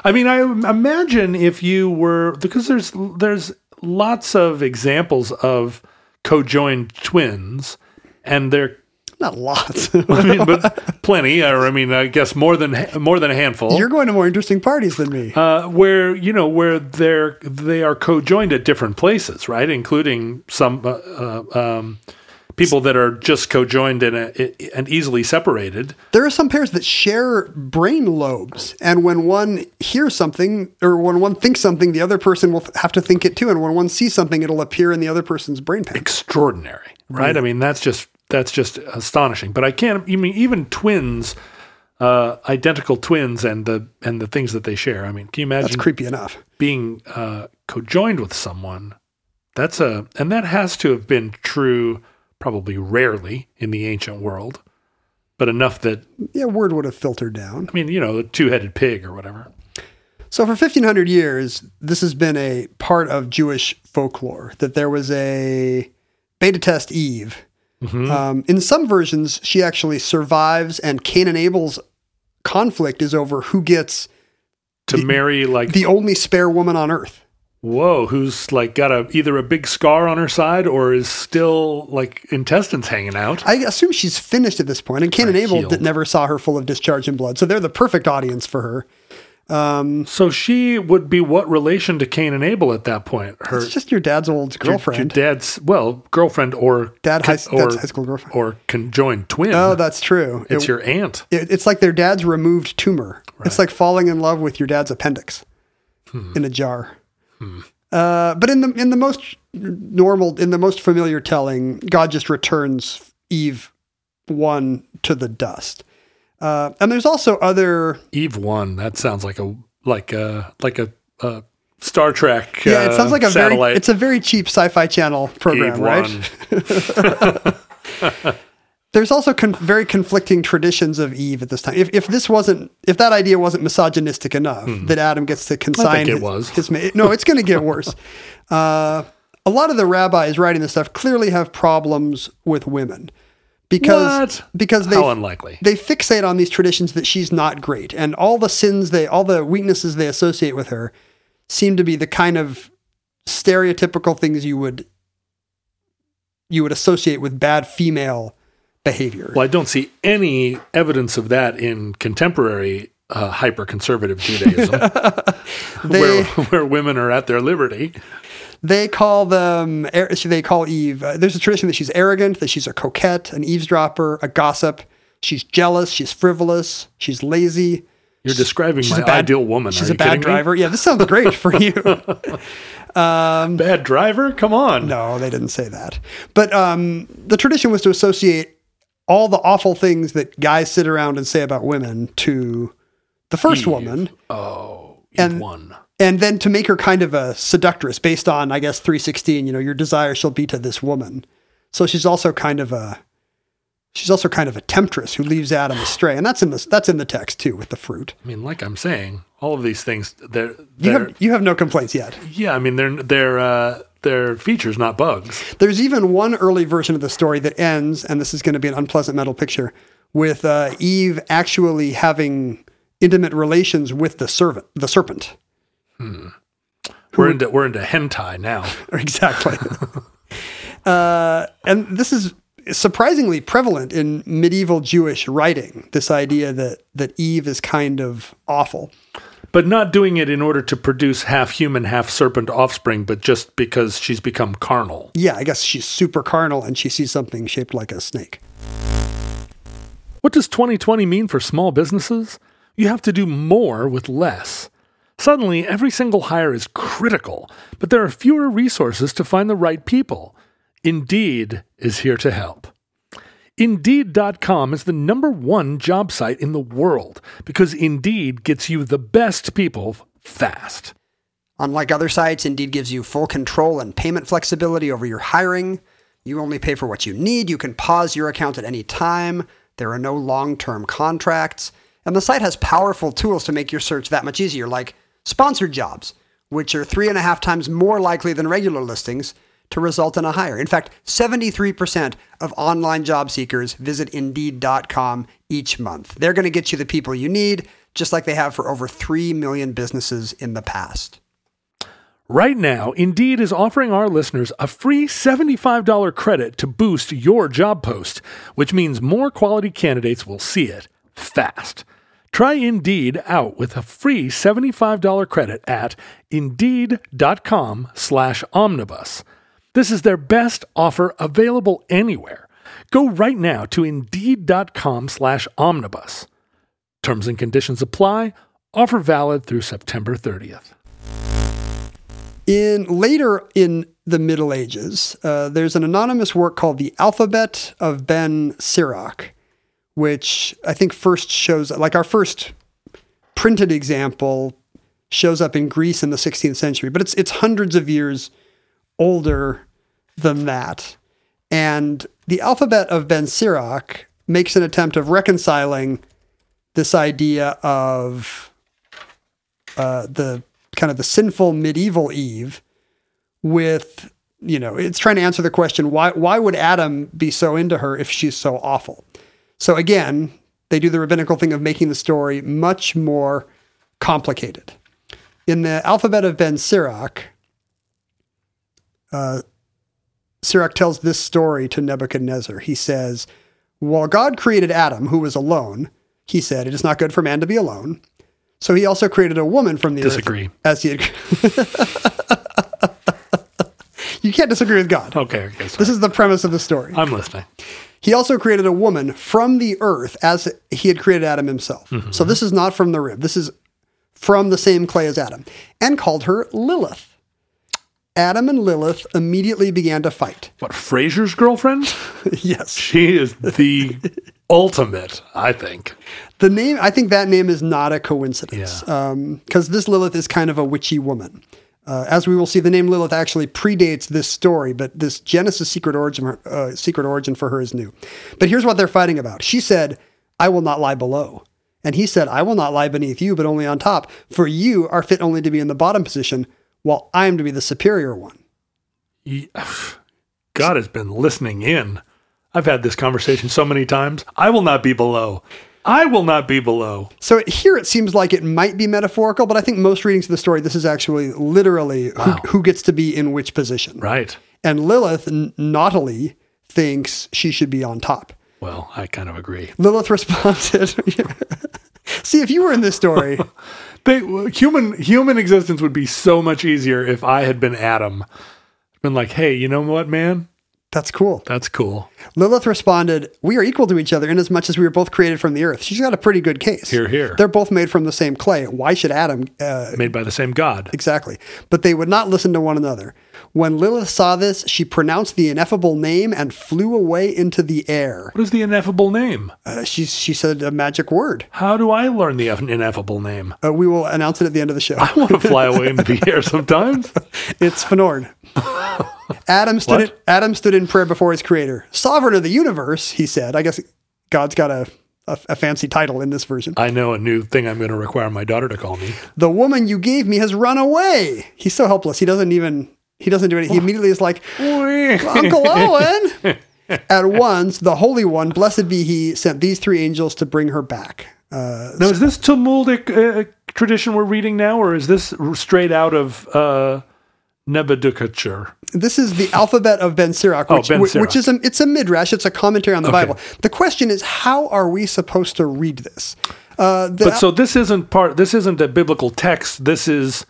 Speaker 1: I mean, I imagine if you were because there's there's lots of examples of co-joined twins, and they're
Speaker 4: Not lots.
Speaker 1: I mean, but plenty, or I mean, I guess more than more than a handful.
Speaker 4: You're going to more interesting parties than me.
Speaker 1: uh, where you know where they're they are co-joined at different places, right? Including some uh, uh, um, people that are just co-joined and, uh, and easily separated.
Speaker 4: There are some pairs that share brain lobes, and when one hears something or when one thinks something, the other person will have to think it too. And when one sees something, it'll appear in the other person's brain pan.
Speaker 1: extraordinary, right? I mean, that's just that's just astonishing. But I can't. I mean, even twins, uh, identical twins, and the and the things that they share. I mean, can you imagine?
Speaker 4: That's creepy enough.
Speaker 1: being uh, co-joined with someone? That's a and that has to have been true, probably rarely in the ancient world, but enough that
Speaker 4: Yeah, word would have filtered down.
Speaker 1: I mean, you know, the two-headed pig or whatever.
Speaker 4: So for 1500 years, this has been a part of Jewish folklore that there was a beta test Eve. Um, in some versions, she actually survives, and Cain and Abel's conflict is over who gets
Speaker 1: To marry like
Speaker 4: the only spare woman on earth.
Speaker 1: whoa, who's like got a either a big scar on her side or is still like intestines hanging out.
Speaker 4: I assume she's finished at this point, and Cain and Abel never saw her full of discharge and blood, so they're the perfect audience for her.
Speaker 1: So she would be what relation to Cain and Abel at that point? Her
Speaker 4: It's just your dad's old girlfriend.
Speaker 1: your dad's well girlfriend or
Speaker 4: Dad high- dad's high school girlfriend.
Speaker 1: or conjoined twin.
Speaker 4: oh, that's true.
Speaker 1: it's
Speaker 4: It-
Speaker 1: your aunt.
Speaker 4: it- it's like their dad's removed tumor. It's like falling in love with your dad's appendix
Speaker 1: Hmm.
Speaker 4: in a jar. Uh, but in the in the most normal, in the most familiar telling, God just returns Eve one to the dust. Uh, and there's also other
Speaker 1: Eve one. That sounds like a like a like a, a Star Trek.
Speaker 4: Yeah, it sounds
Speaker 1: uh,
Speaker 4: like a
Speaker 1: satellite.
Speaker 4: very it's a very cheap sci-fi channel program,
Speaker 1: Eve
Speaker 4: right?
Speaker 1: one.
Speaker 4: There's also con- very conflicting traditions of Eve at this time. If, if this wasn't, if that idea wasn't misogynistic enough, that Adam gets to consign
Speaker 1: Hmm. it was.
Speaker 4: his ma- no, it's going to get worse. uh, a lot of the rabbis writing this stuff clearly have problems with women because
Speaker 1: What?
Speaker 4: because they
Speaker 1: How unlikely.
Speaker 4: they fixate on these traditions that she's not great and all the sins they all the weaknesses they associate with her seem to be the kind of stereotypical things you would you would associate with bad female behavior.
Speaker 1: Well, I don't see any evidence of that in contemporary uh, hyper conservative Judaism,
Speaker 4: They
Speaker 1: where, where women are at their liberty.
Speaker 4: They call them they call Eve. Uh, there's a tradition that she's arrogant, that she's a coquette, an eavesdropper, a gossip. She's jealous. She's frivolous. She's lazy.
Speaker 1: You're describing
Speaker 4: She's
Speaker 1: my
Speaker 4: a bad
Speaker 1: ideal woman.
Speaker 4: She's a bad
Speaker 1: kidding me?
Speaker 4: driver. Yeah, this sounds great for you.
Speaker 1: Bad driver? Come on.
Speaker 4: No, they didn't say that. But um, the tradition was to associate all the awful things that guys sit around and say about women to the first
Speaker 1: Eve.
Speaker 4: woman,
Speaker 1: Oh,
Speaker 4: And-
Speaker 1: Eve one.
Speaker 4: And then to make her kind of a seductress based on, I guess, 316, you know, your desire shall be to this woman. So she's also kind of a. She's also kind of a temptress who leaves Adam astray, and that's in the that's in the text too with the fruit.
Speaker 1: I mean, like I'm saying, all of these things, they're,
Speaker 4: You
Speaker 1: they're
Speaker 4: have you have no complaints yet.
Speaker 1: yeah. I mean, they're they're uh, they're features, not bugs.
Speaker 4: There's even one early version of the story that ends, and this is going to be an unpleasant mental picture, with uh, Eve actually having intimate relations with the servant, the serpent.
Speaker 1: We're into we're into hentai now.
Speaker 4: exactly. uh, and this is surprisingly prevalent in medieval Jewish writing. This idea that that Eve is kind of awful.
Speaker 1: but not doing it in order to produce half human, half serpent offspring, but just because she's become carnal.
Speaker 4: Yeah, I guess she's super carnal and she sees something shaped like a snake.
Speaker 1: What does 2020 mean for small businesses? You have to do more with less. Suddenly, every single hire is critical, but there are fewer resources to find the right people. Indeed is here to help. Indeed.com is the number one job site in the world because Indeed gets you the best people fast.
Speaker 4: Unlike other sites, Indeed gives you full control and payment flexibility over your hiring. You only pay for what you need. You can pause your account at any time. There are no long term contracts. And the site has powerful tools to make your search that much easier, like sponsored jobs, which are three and a half times more likely than regular listings to result in a hire. In fact, 73% of online job seekers visit Indeed.com each month. They're going to get you the people you need, just like they have for over 3 million businesses in the past.
Speaker 1: Right now, Indeed is offering our listeners a free $75 credit to boost your job post, which means more quality candidates will see it fast. Try Indeed out with a free $75 credit at indeed.com slash omnibus. This is their best offer available anywhere. Go right now to indeed.com slash omnibus. Terms and conditions apply. Offer valid through September 30th.
Speaker 4: In later in the Middle Ages, uh, there's an anonymous work called the Alphabet of Ben Sirach, which I think first shows like our first printed example shows up in Greece in the 16th century, but it's it's hundreds of years older than that. And the Alphabet of Ben Sirach makes an attempt of reconciling this idea of uh, the kind of the sinful medieval Eve with you know it's trying to answer the question why why would Adam be so into her if she's so awful so again they do the rabbinical thing of making the story much more complicated in the alphabet of Ben Sirach uh, Sirach tells this story to Nebuchadnezzar he says while God created Adam who was alone he said it is not good for man to be alone so he also created a woman from the
Speaker 1: Disagree.
Speaker 4: earth as he had. you can't disagree with God.
Speaker 1: Okay, okay.
Speaker 4: This is the premise of the story.
Speaker 1: I'm listening.
Speaker 4: He also created a woman from the earth as he had created Adam himself. Mm-hmm, so this mm-hmm. is not from the rib. This is from the same clay as Adam, and called her Lilith. Adam and Lilith immediately began to fight.
Speaker 1: What Frasier's girlfriend?
Speaker 4: yes.
Speaker 1: She is the ultimate, I think.
Speaker 4: The name, I think that name is not a coincidence.
Speaker 1: Yeah.
Speaker 4: Um, because this Lilith is kind of a witchy woman. Uh, as we will see, the name Lilith actually predates this story, but this Genesis secret origin, uh, secret origin for her is new. But here's what they're fighting about. She said, I will not lie below. And he said, I will not lie beneath you, but only on top. For you are fit only to be in the bottom position, while I am to be the superior one.
Speaker 1: God has been listening in. I've had this conversation so many times. I will not be below. I will not be below.
Speaker 4: So here it seems like it might be metaphorical, but I think most readings of the story, this is actually literally who, who gets to be in which position.
Speaker 1: Right.
Speaker 4: And Lilith, n- naughtily, thinks she should be on top.
Speaker 1: Well, I kind of agree.
Speaker 4: Lilith responded, See, if you were in this story,
Speaker 1: They, human human existence would be so much easier if I had been Adam. Been like, hey, you know what, man?
Speaker 4: That's cool.
Speaker 1: That's cool.
Speaker 4: Lilith responded, We are equal to each other in as much as we were both created from the earth. She's got a pretty good case.
Speaker 1: Here, here.
Speaker 4: They're both made from the same clay. Why should Adam? Uh,
Speaker 1: Made by the same God.
Speaker 4: exactly. But they would not listen to one another. When Lilith saw this, she pronounced the ineffable name and flew away into the air.
Speaker 1: What is the ineffable name?
Speaker 4: Uh, she, she said a magic word.
Speaker 1: How do I learn the ineffable name?
Speaker 4: Uh, we will announce it at the end of the show.
Speaker 1: I want to fly away into the air sometimes.
Speaker 4: It's Fenord. Adam stood in, Adam stood in prayer before his creator. Sovereign of the universe, he said. I guess God's got a, a, a fancy title in this version.
Speaker 1: I know a new thing I'm going to require my daughter to call me.
Speaker 4: The woman you gave me has run away. He's so helpless. He doesn't even he doesn't do anything. He immediately is like, Uncle Owen. At once, the Holy One, blessed be He, sent these three angels to bring her back. Uh,
Speaker 1: Now, is this Talmudic uh, tradition we're reading now, or is this straight out of uh, Nebuchadnezzar?
Speaker 4: this is the alphabet of Ben Sirach,
Speaker 1: Oh,
Speaker 4: which,
Speaker 1: Ben Sirach.
Speaker 4: which is a, it's a midrash. It's a commentary on the
Speaker 1: Okay.
Speaker 4: Bible. The question is, how are we supposed to read this? Uh, the,
Speaker 1: But so this isn't part. This isn't a biblical text. This is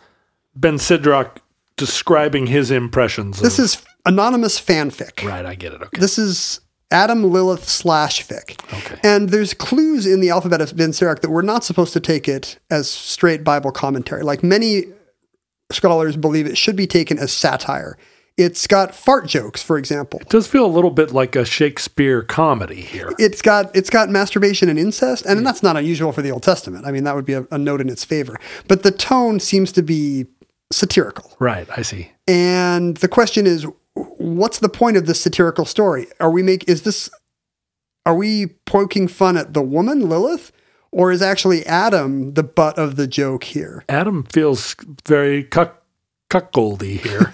Speaker 1: Ben Sirach describing his impressions.
Speaker 4: this
Speaker 1: of,
Speaker 4: is anonymous fanfic.
Speaker 1: right. I get it. Okay.
Speaker 4: This is Adam Lilith slash fic.
Speaker 1: Okay.
Speaker 4: And there's clues in the alphabet of Ben Sirach that we're not supposed to take it as straight Bible commentary. Like many scholars believe it should be taken as satire. It's got fart jokes, for example.
Speaker 1: It does feel a little bit like a Shakespeare comedy here.
Speaker 4: It's got it's got masturbation and incest, and that's not unusual for the Old Testament. I mean, that would be a, a note in its favor. But the tone seems to be satirical.
Speaker 1: Right. I see.
Speaker 4: And the question is, what's the point of this satirical story? Are we make is this are we poking fun at the woman Lilith, or is actually Adam the butt of the joke here?
Speaker 1: Adam feels very cuck cuckoldy here.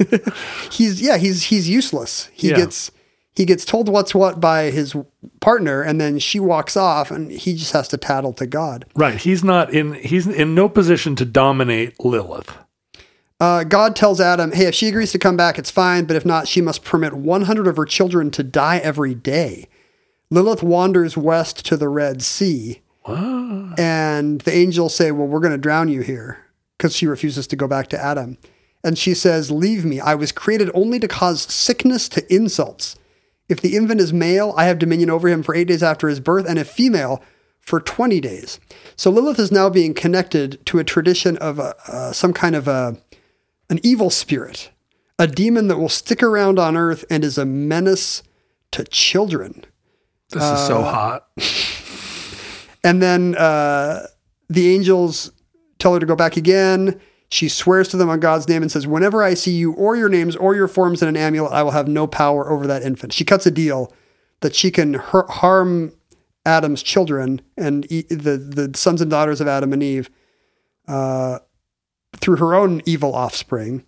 Speaker 4: He's yeah, he's he's useless. He
Speaker 1: Yeah.
Speaker 4: gets he gets told what's what by his partner, and then she walks off, and he just has to tattle to God.
Speaker 1: right. He's not in. He's in no position to dominate Lilith.
Speaker 4: Uh, God tells Adam, hey, if she agrees to come back, it's fine, but if not, she must permit 100 of her children to die every day. Lilith wanders west to the Red Sea, and the angels say, well, we're going to drown you here because she refuses to go back to Adam. And she says, Leave me. I was created only to cause sickness to insults. If the infant is male, I have dominion over him for eight days after his birth, and if female, for 20 days. So Lilith is now being connected to a tradition of a, uh, some kind of a, an evil spirit, a demon that will stick around on earth and is a menace to children.
Speaker 1: This is so
Speaker 4: Uh,
Speaker 1: hot.
Speaker 4: And then uh, the angels tell her to go back again. She swears to them on God's name and says, Whenever I see you or your names or your forms in an amulet, I will have no power over that infant. She cuts a deal that she can har- harm Adam's children and the, the sons and daughters of Adam and Eve uh, through her own evil offspring.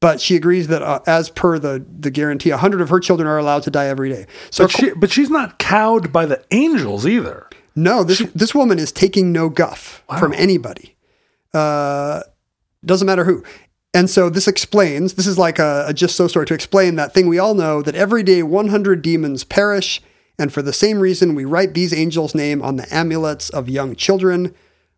Speaker 4: But she agrees that, uh, as per the, the guarantee, 100 of her children are allowed to die every day. So,
Speaker 1: But she, but she's not cowed by the angels either.
Speaker 4: No, this this woman is taking no guff from anybody. Uh, doesn't matter who. And so this explains. This is like a, a just so story to explain that thing we all know that every day 100 demons perish, and for the same reason we write these angels' name on the amulets of young children.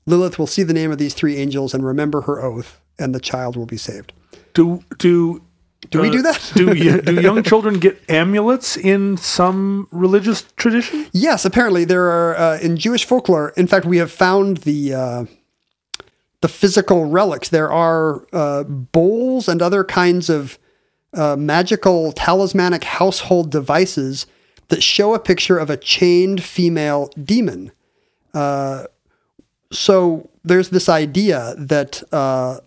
Speaker 4: Lilith will see the name of these three angels and remember her oath, and the child will be saved.
Speaker 1: Do do
Speaker 4: Do we do that?
Speaker 1: do y- do young children get amulets in some religious tradition?
Speaker 4: Yes, apparently there are uh, in Jewish folklore. In fact, we have found the uh, the physical relics. There are uh, bowls and other kinds of uh, magical talismanic household devices that show a picture of a chained female demon. Uh, so there's this idea that uh,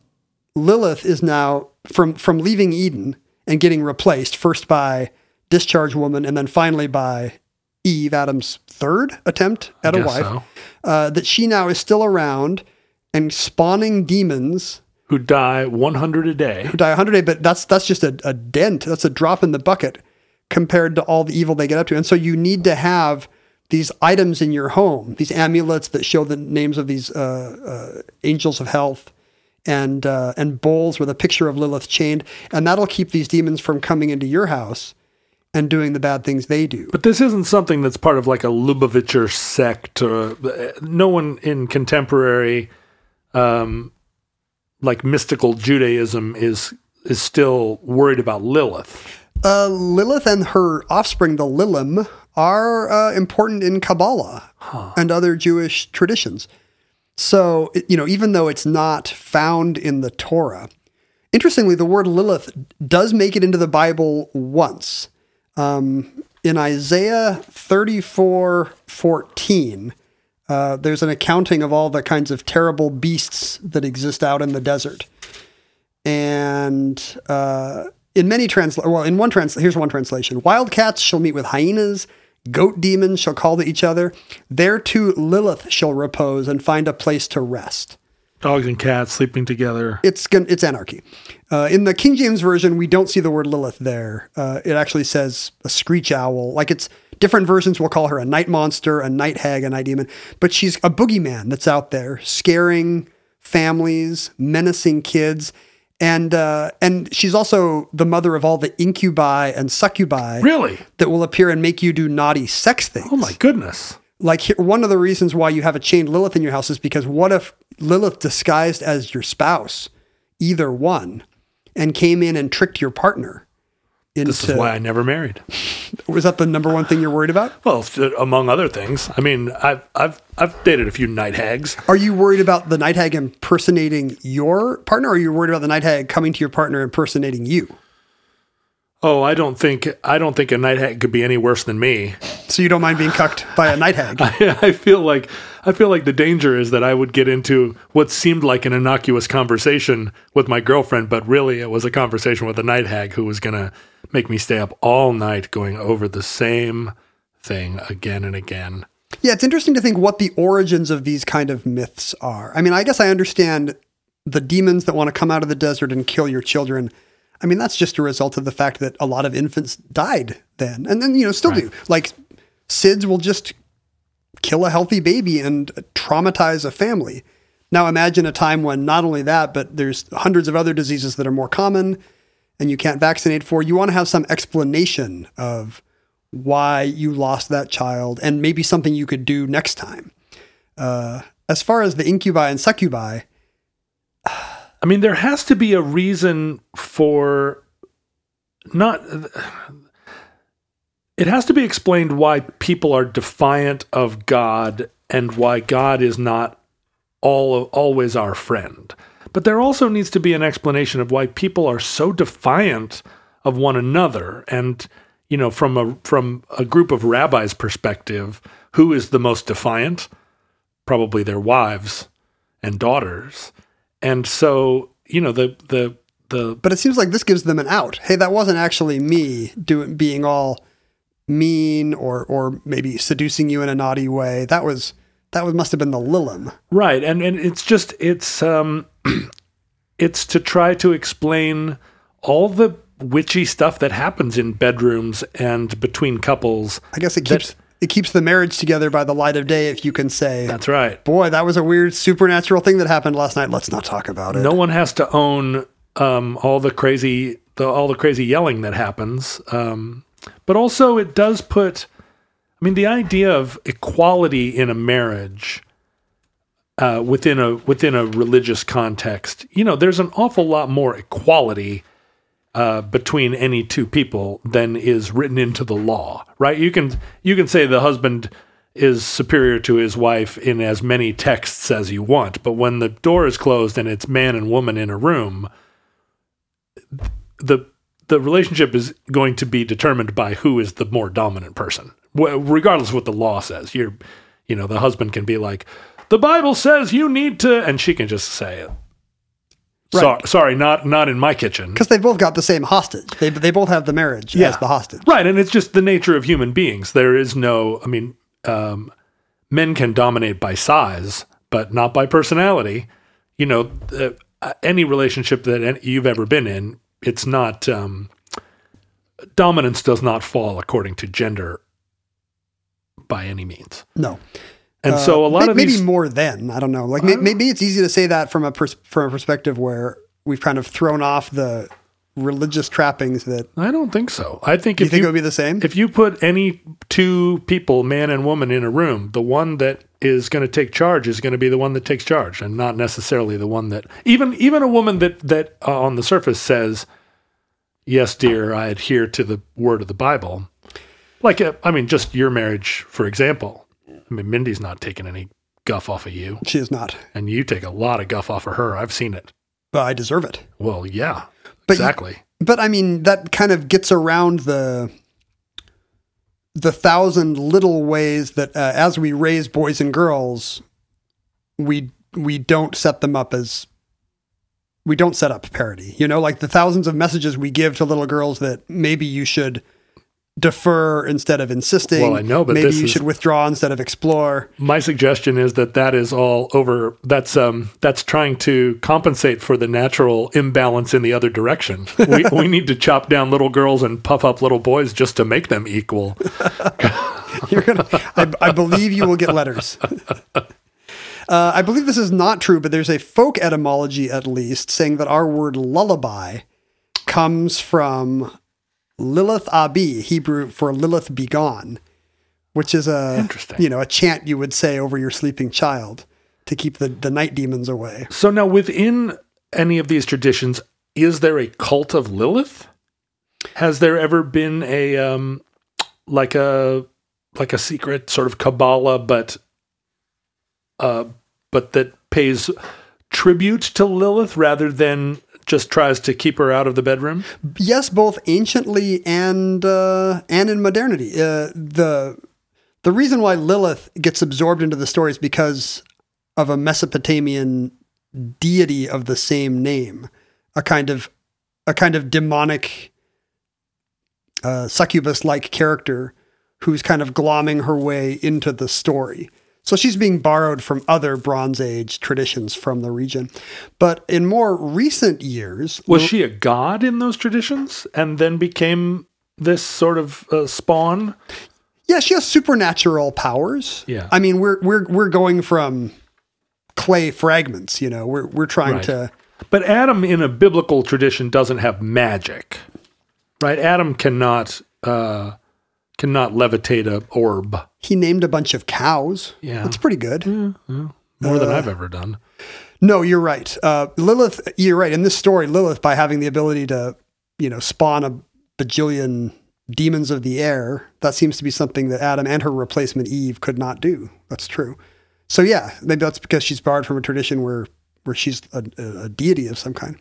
Speaker 4: Lilith is now from from leaving Eden and getting replaced first by discharge woman and then finally by Eve, Adam's third attempt at a wife.
Speaker 1: so.
Speaker 4: Uh, that she now is still around and spawning demons
Speaker 1: Who die 100 a day.
Speaker 4: who die 100 a day, but that's that's just a, a dent. That's a drop in the bucket compared to all the evil they get up to. And so you need to have these items in your home, these amulets that show the names of these uh, uh, angels of health, and uh, and bowls with a picture of Lilith chained, and that'll keep these demons from coming into your house and doing the bad things they do.
Speaker 1: But this isn't something that's part of like a Lubavitcher sect. Or, no one in contemporary, um, like mystical Judaism is is still worried about Lilith.
Speaker 4: Uh, Lilith and her offspring, the Lilim, are uh, important in Kabbalah and other Jewish traditions. So, you know, even though it's not found in the Torah, interestingly, the word Lilith does make it into the Bible once. Um, in Isaiah 34 14, uh, there's an accounting of all the kinds of terrible beasts that exist out in the desert and uh, in many transla well, in one trans here's one translation: Wildcats shall meet with hyenas, goat demons shall call to each other. There too Lilith shall repose and find a place to rest.
Speaker 1: Dogs and cats sleeping together.
Speaker 4: It's it's anarchy. Uh, in the King James version, we don't see the word Lilith there. Uh, it actually says a screech owl. Like it's different versions will call her a night monster, a night hag, a night demon, but she's a boogeyman that's out there scaring families, menacing kids. And uh, and she's also the mother of all the incubi and succubi
Speaker 1: Really?
Speaker 4: that will appear and make you do naughty sex things
Speaker 1: Oh my goodness.
Speaker 4: like here, one of the reasons why you have a chained Lilith in your house is because what if Lilith disguised as your spouse, either one, and came in and tricked your partner into
Speaker 1: This is why I never married.
Speaker 4: was that the number one thing you're worried about?
Speaker 1: Well, uh, among other things. I mean, I've I've I've dated a few night hags.
Speaker 4: Are you worried about the night hag impersonating your partner, or are you worried about the night hag coming to your partner impersonating you?
Speaker 1: Oh, I don't think I don't think a night hag could be any worse than me.
Speaker 4: So you don't mind being cucked by a night hag?
Speaker 1: I feel like I feel like the danger is that I would get into what seemed like an innocuous conversation with my girlfriend, but really it was a conversation with a night hag who was going to make me stay up all night going over the same thing again and again.
Speaker 4: Yeah, it's interesting to think what the origins of these kind of myths are. I mean, I guess I understand the demons that want to come out of the desert and kill your children. I mean, that's just a result of the fact that a lot of infants died then, and then you know still do. Like SIDS will just kill a healthy baby and traumatize a family. Now imagine a time when not only that, but there's hundreds of other diseases that are more common and you can't vaccinate for. You want to have some explanation of why you lost that child and maybe something you could do next time. Uh, as far as the incubi and succubi,
Speaker 1: I mean, there has to be a reason for not. It has to be explained why people are defiant of God and why God is not all always our friend. But there also needs to be an explanation of why people are so defiant of one another. And you know, from a from a group of rabbis' perspective, who is the most defiant? Probably their wives and daughters. And so, you know, the the the
Speaker 4: but it seems like this gives them an out. Hey, that wasn't actually me doing being all mean or or maybe seducing you in a naughty way. That was that must have been the Lilim.
Speaker 1: Right, and and it's just it's um it's to try to explain all the witchy stuff that happens in bedrooms and between couples.
Speaker 4: I guess it
Speaker 1: That-
Speaker 4: keeps it keeps the marriage together by the light of day if you can say
Speaker 1: That's right.
Speaker 4: boy, that was a weird supernatural thing that happened last night. Let's not talk about it.
Speaker 1: No one has to own um, all the crazy the all the crazy yelling that happens. Um, but also, it does put. I mean, the idea of equality in a marriage uh, within a within a religious context, you know, there's an awful lot more equality uh, between any two people than is written into the law, right? You can you can say the husband is superior to his wife in as many texts as you want. But when the door is closed and it's man and woman in a room, the the relationship is going to be determined by who is the more dominant person, regardless of what the law says. You're, you know, the husband can be like, "The Bible says you need to," and she can just say it.
Speaker 4: Right.
Speaker 1: Sorry, sorry, not not in my kitchen.
Speaker 4: Because they both got the same hostage. They, they both have the marriage as the hostage.
Speaker 1: Right, and it's just the nature of human beings. There is no, I mean, um, men can dominate by size, but not by personality. You know, uh, any relationship that you've ever been in, it's not um, dominance does not fall according to gender by any means.
Speaker 4: No.
Speaker 1: And so a lot
Speaker 4: May-
Speaker 1: of
Speaker 4: maybe more than I don't know. Like may, maybe it's easy to say that from a pers- from a perspective where we've kind of thrown off the religious trappings that
Speaker 1: I don't think so. I think
Speaker 4: you
Speaker 1: if
Speaker 4: think
Speaker 1: you,
Speaker 4: it would be the same.
Speaker 1: if you put any two people, man and woman, in a room, the one that is going to take charge is going to be the one that takes charge, and not necessarily the one that even even a woman that that uh, on the surface says, "Yes, dear, I adhere to the word of the Bible." Like, uh, I mean, just your marriage, for example. I mean, Mindy's not taking any guff off of you,
Speaker 4: she is not.
Speaker 1: and you take a lot of guff off of her. I've seen it.
Speaker 4: But I deserve it.
Speaker 1: Well, yeah,
Speaker 4: But you-
Speaker 1: exactly.
Speaker 4: But I mean, that kind of gets around the the thousand little ways that uh, as we raise boys and girls, we we don't set them up as we don't set up parity. You know, like the thousands of messages we give to little girls that maybe you should defer instead of insisting.
Speaker 1: Well, I know, but
Speaker 4: maybe you
Speaker 1: is-
Speaker 4: should withdraw instead of explore.
Speaker 1: My suggestion is that that is all over. That's um that's trying to compensate for the natural imbalance in the other direction. We we need to chop down little girls and puff up little boys just to make them equal.
Speaker 4: You're gonna. I, I believe you will get letters. Uh, I believe this is not true, but there's a folk etymology at least saying that our word lullaby comes from Lilith Abi, Hebrew for Lilith be gone, which is a
Speaker 1: Interesting.
Speaker 4: you know a chant you would say over your sleeping child to keep the, the night demons away.
Speaker 1: So now within any of these traditions, is there a cult of Lilith? Has there ever been a um like a like a secret sort of Kabbalah, but uh but that pays tribute to Lilith rather than just tries to keep her out of the bedroom?
Speaker 4: Yes, both anciently and uh, and in modernity. Uh, the the reason why Lilith gets absorbed into the story is because of a Mesopotamian deity of the same name, a kind of a kind of demonic uh, succubus-like character who's kind of glomming her way into the story. So she's being borrowed from other Bronze Age traditions from the region. But in more recent years,
Speaker 1: Was she a god in those traditions and then became this sort of uh, spawn?
Speaker 4: Yeah, she has supernatural powers.
Speaker 1: Yeah.
Speaker 4: I mean, we're we're we're going from clay fragments, you know. We're we're trying
Speaker 1: Right.
Speaker 4: to
Speaker 1: But Adam in a biblical tradition doesn't have magic, right? Adam cannot uh, cannot levitate a orb
Speaker 4: he named a bunch of cows.
Speaker 1: Yeah.
Speaker 4: That's pretty good.
Speaker 1: more
Speaker 4: Uh,
Speaker 1: than I've ever done.
Speaker 4: No, you're right. Uh, Lilith, you're right. In this story, Lilith, by having the ability to, you know, spawn a bajillion demons of the air, that seems to be something that Adam and her replacement Eve could not do. That's true. So yeah, maybe that's because she's borrowed from a tradition where where she's a, a a deity of some kind.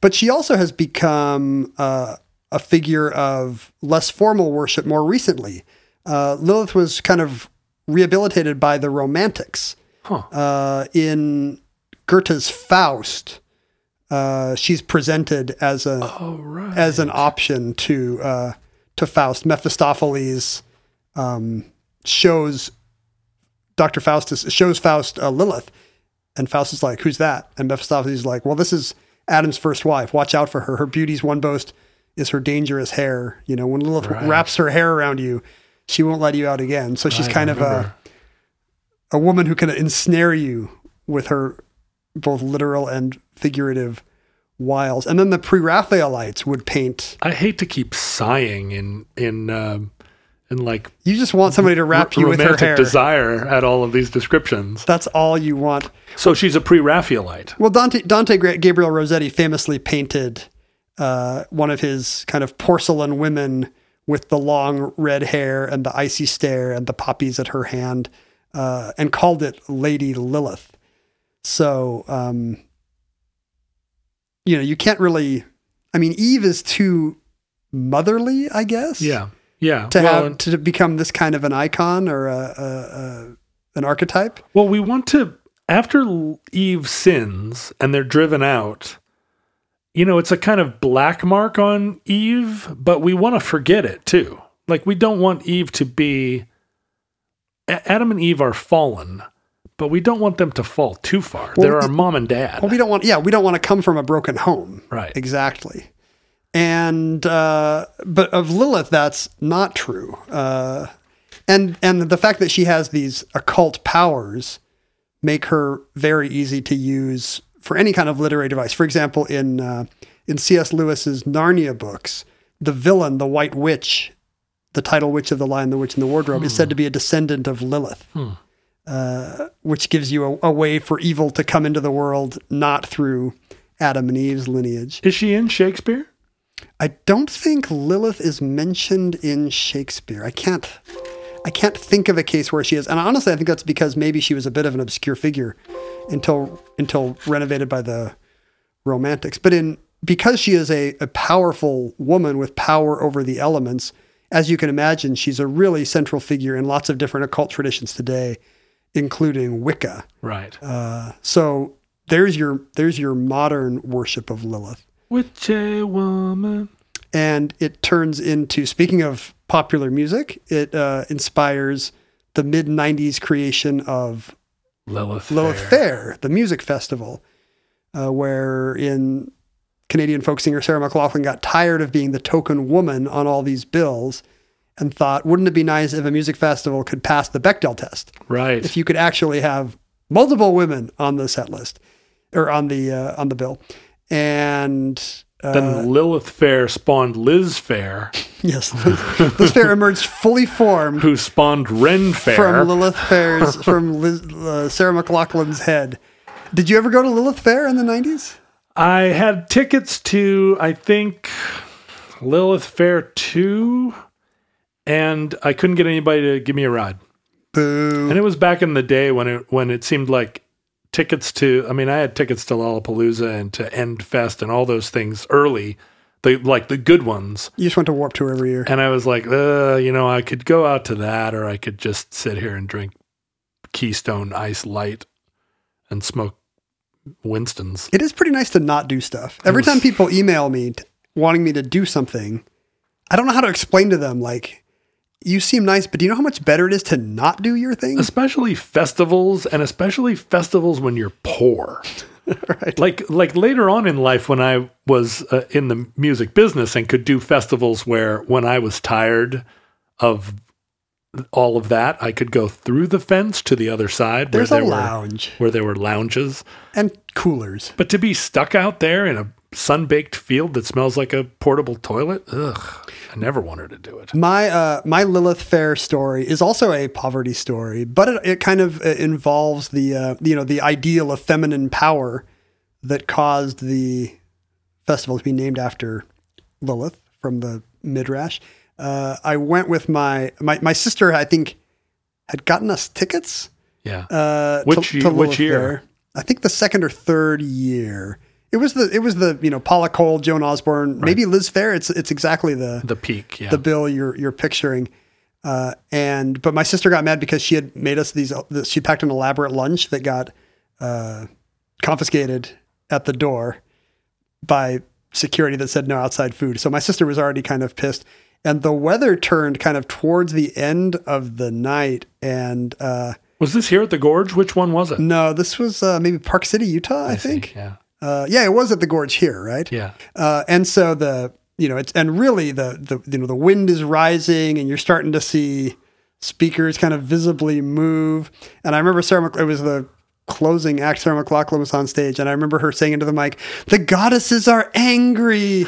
Speaker 4: But she also has become uh, a figure of less formal worship more recently. Uh, Lilith was kind of rehabilitated by the Romantics uh, in Goethe's Faust, uh, she's presented as a as an option to uh, to Faust. Mephistopheles um, shows Doctor Faustus shows Faust uh, Lilith, and Faust is like, "Who's that?" And Mephistopheles is like, "Well, this is Adam's first wife. Watch out for her. Her beauty's one boast is her dangerous hair. You know, when Lilith
Speaker 1: Right.
Speaker 4: wraps her hair around you, she won't let you out again. So she's
Speaker 1: I
Speaker 4: kind of a a woman who can ensnare you with her both literal and figurative wiles. And then the pre-Raphaelites would paint.
Speaker 1: I hate to keep sighing in in um, in like
Speaker 4: You just want somebody to wrap
Speaker 1: r-
Speaker 4: you with her
Speaker 1: romantic
Speaker 4: hair.
Speaker 1: desire at all of these descriptions.
Speaker 4: That's all you want.
Speaker 1: So she's a pre-Raphaelite.
Speaker 4: Well, Dante Dante Gabriel Rossetti famously painted uh, one of his kind of porcelain women with the long red hair and the icy stare and the poppies at her hand, uh, and called it Lady Lilith. So, um, you know, you can't really. I mean, Eve is too motherly, I guess.
Speaker 1: Yeah. Yeah.
Speaker 4: To
Speaker 1: well,
Speaker 4: have to become this kind of an icon or a, a, a an archetype.
Speaker 1: Well, we want to after Eve sins and they're driven out. You know, it's a kind of black mark on Eve, but we want to forget it too. Like we don't want Eve to be Adam and Eve are fallen, but we don't want them to fall too far.
Speaker 4: Well,
Speaker 1: They're our mom and dad.
Speaker 4: Well, we don't want. Yeah, we don't want to come from a broken home.
Speaker 1: Right.
Speaker 4: Exactly. And uh, but of Lilith, that's not true. Uh, and and the fact that she has these occult powers make her very easy to use for any kind of literary device. For example, in uh, in C.S. Lewis's Narnia books, the villain, the White Witch, the title witch of the Lion, the Witch, and the Wardrobe, is said to be a descendant of Lilith uh, which gives you a, a way for evil to come into the world not through Adam and Eve's lineage.
Speaker 1: Is she in Shakespeare?
Speaker 4: I don't think Lilith is mentioned in Shakespeare. I can't I can't think of a case where she is. And honestly, I think that's because maybe she was a bit of an obscure figure until until renovated by the romantics. But in because she is a, a powerful woman with power over the elements, as you can imagine, she's a really central figure in lots of different occult traditions today, including Wicca.
Speaker 1: Right.
Speaker 4: Uh, so there's your there's your modern worship of Lilith,
Speaker 1: Witchy woman.
Speaker 4: And it turns into speaking of popular music, it uh, inspires the mid '90s creation of
Speaker 1: Lilith.
Speaker 4: Lilith
Speaker 1: Fair.
Speaker 4: Fair, the music festival, uh, where in Canadian folk singer Sarah McLachlan got tired of being the token woman on all these bills, and thought, wouldn't it be nice if a music festival could pass the Bechdel test?
Speaker 1: Right.
Speaker 4: if you could actually have multiple women on the set list or on the uh, on the bill. And
Speaker 1: then Lilith Fair spawned Liz Phair,
Speaker 4: yes, this fair emerged fully formed
Speaker 1: who spawned Ren Fair.
Speaker 4: from Lilith Fair's from Liz, uh, Sarah McLachlan's head. Did you ever go to Lilith Fair in the nineties?
Speaker 1: I had tickets to, I think, Lilith Fair 2, and I couldn't get anybody to give me a ride.
Speaker 4: Boo!
Speaker 1: And it was back in the day when it when it seemed like tickets to I mean I had tickets to Lollapalooza and to End Fest and all those things early, the like the good ones.
Speaker 4: You just went to Warp Tour every year.
Speaker 1: And I was like, uh, you know, I could go out to that or I could just sit here and drink Keystone Ice Light and smoke Winston's.
Speaker 4: It is pretty nice to not do stuff. Every time people email me t- wanting me to do something, I don't know how to explain to them like. You seem nice, but do you know how much better it is to not do your thing?
Speaker 1: especially festivals and especially festivals when you're poor
Speaker 4: right.
Speaker 1: like like later on in life when i was uh, in the music business and could do festivals where when i was tired of all of that i could go through the fence to the other side
Speaker 4: There's
Speaker 1: where
Speaker 4: a
Speaker 1: there
Speaker 4: lounge
Speaker 1: were where there were lounges
Speaker 4: and coolers.
Speaker 1: but to be stuck out there in a sun-baked field that smells like a portable toilet ugh i never wanted to do it
Speaker 4: My uh, my Lilith Fair story is also a poverty story, but it, it kind of uh, involves the uh, you know the ideal of feminine power that caused the festival to be named after Lilith from the Midrash. Uh, I went with my, my my sister. I think had gotten us tickets.
Speaker 1: yeah
Speaker 4: Uh,
Speaker 1: Which ye- which year?
Speaker 4: Fair. I think the second or third year. It was the it was the you know Paula Cole, Joan Osborne, maybe Liz Phair. It's it's exactly the
Speaker 1: the peak yeah
Speaker 4: the bill you're you're picturing. Uh, and but my sister got mad because she had made us these. She packed an elaborate lunch that got uh, confiscated at the door by security that said no outside food. So my sister was already kind of pissed. And the weather turned kind of towards the end of the night. And uh,
Speaker 1: was this here at the gorge which one was it
Speaker 4: no, this was uh, maybe Park City, Utah, I,
Speaker 1: see,
Speaker 4: think.
Speaker 1: yeah
Speaker 4: Uh, yeah, it was at the gorge here, right?
Speaker 1: yeah
Speaker 4: Uh, and so the you know it's and really the the you know the wind is rising and you're starting to see speakers kind of visibly move. And I remember Sarah, it was the closing act. Sarah McLachlan was on stage, and I remember her saying into the mic, "The goddesses are angry."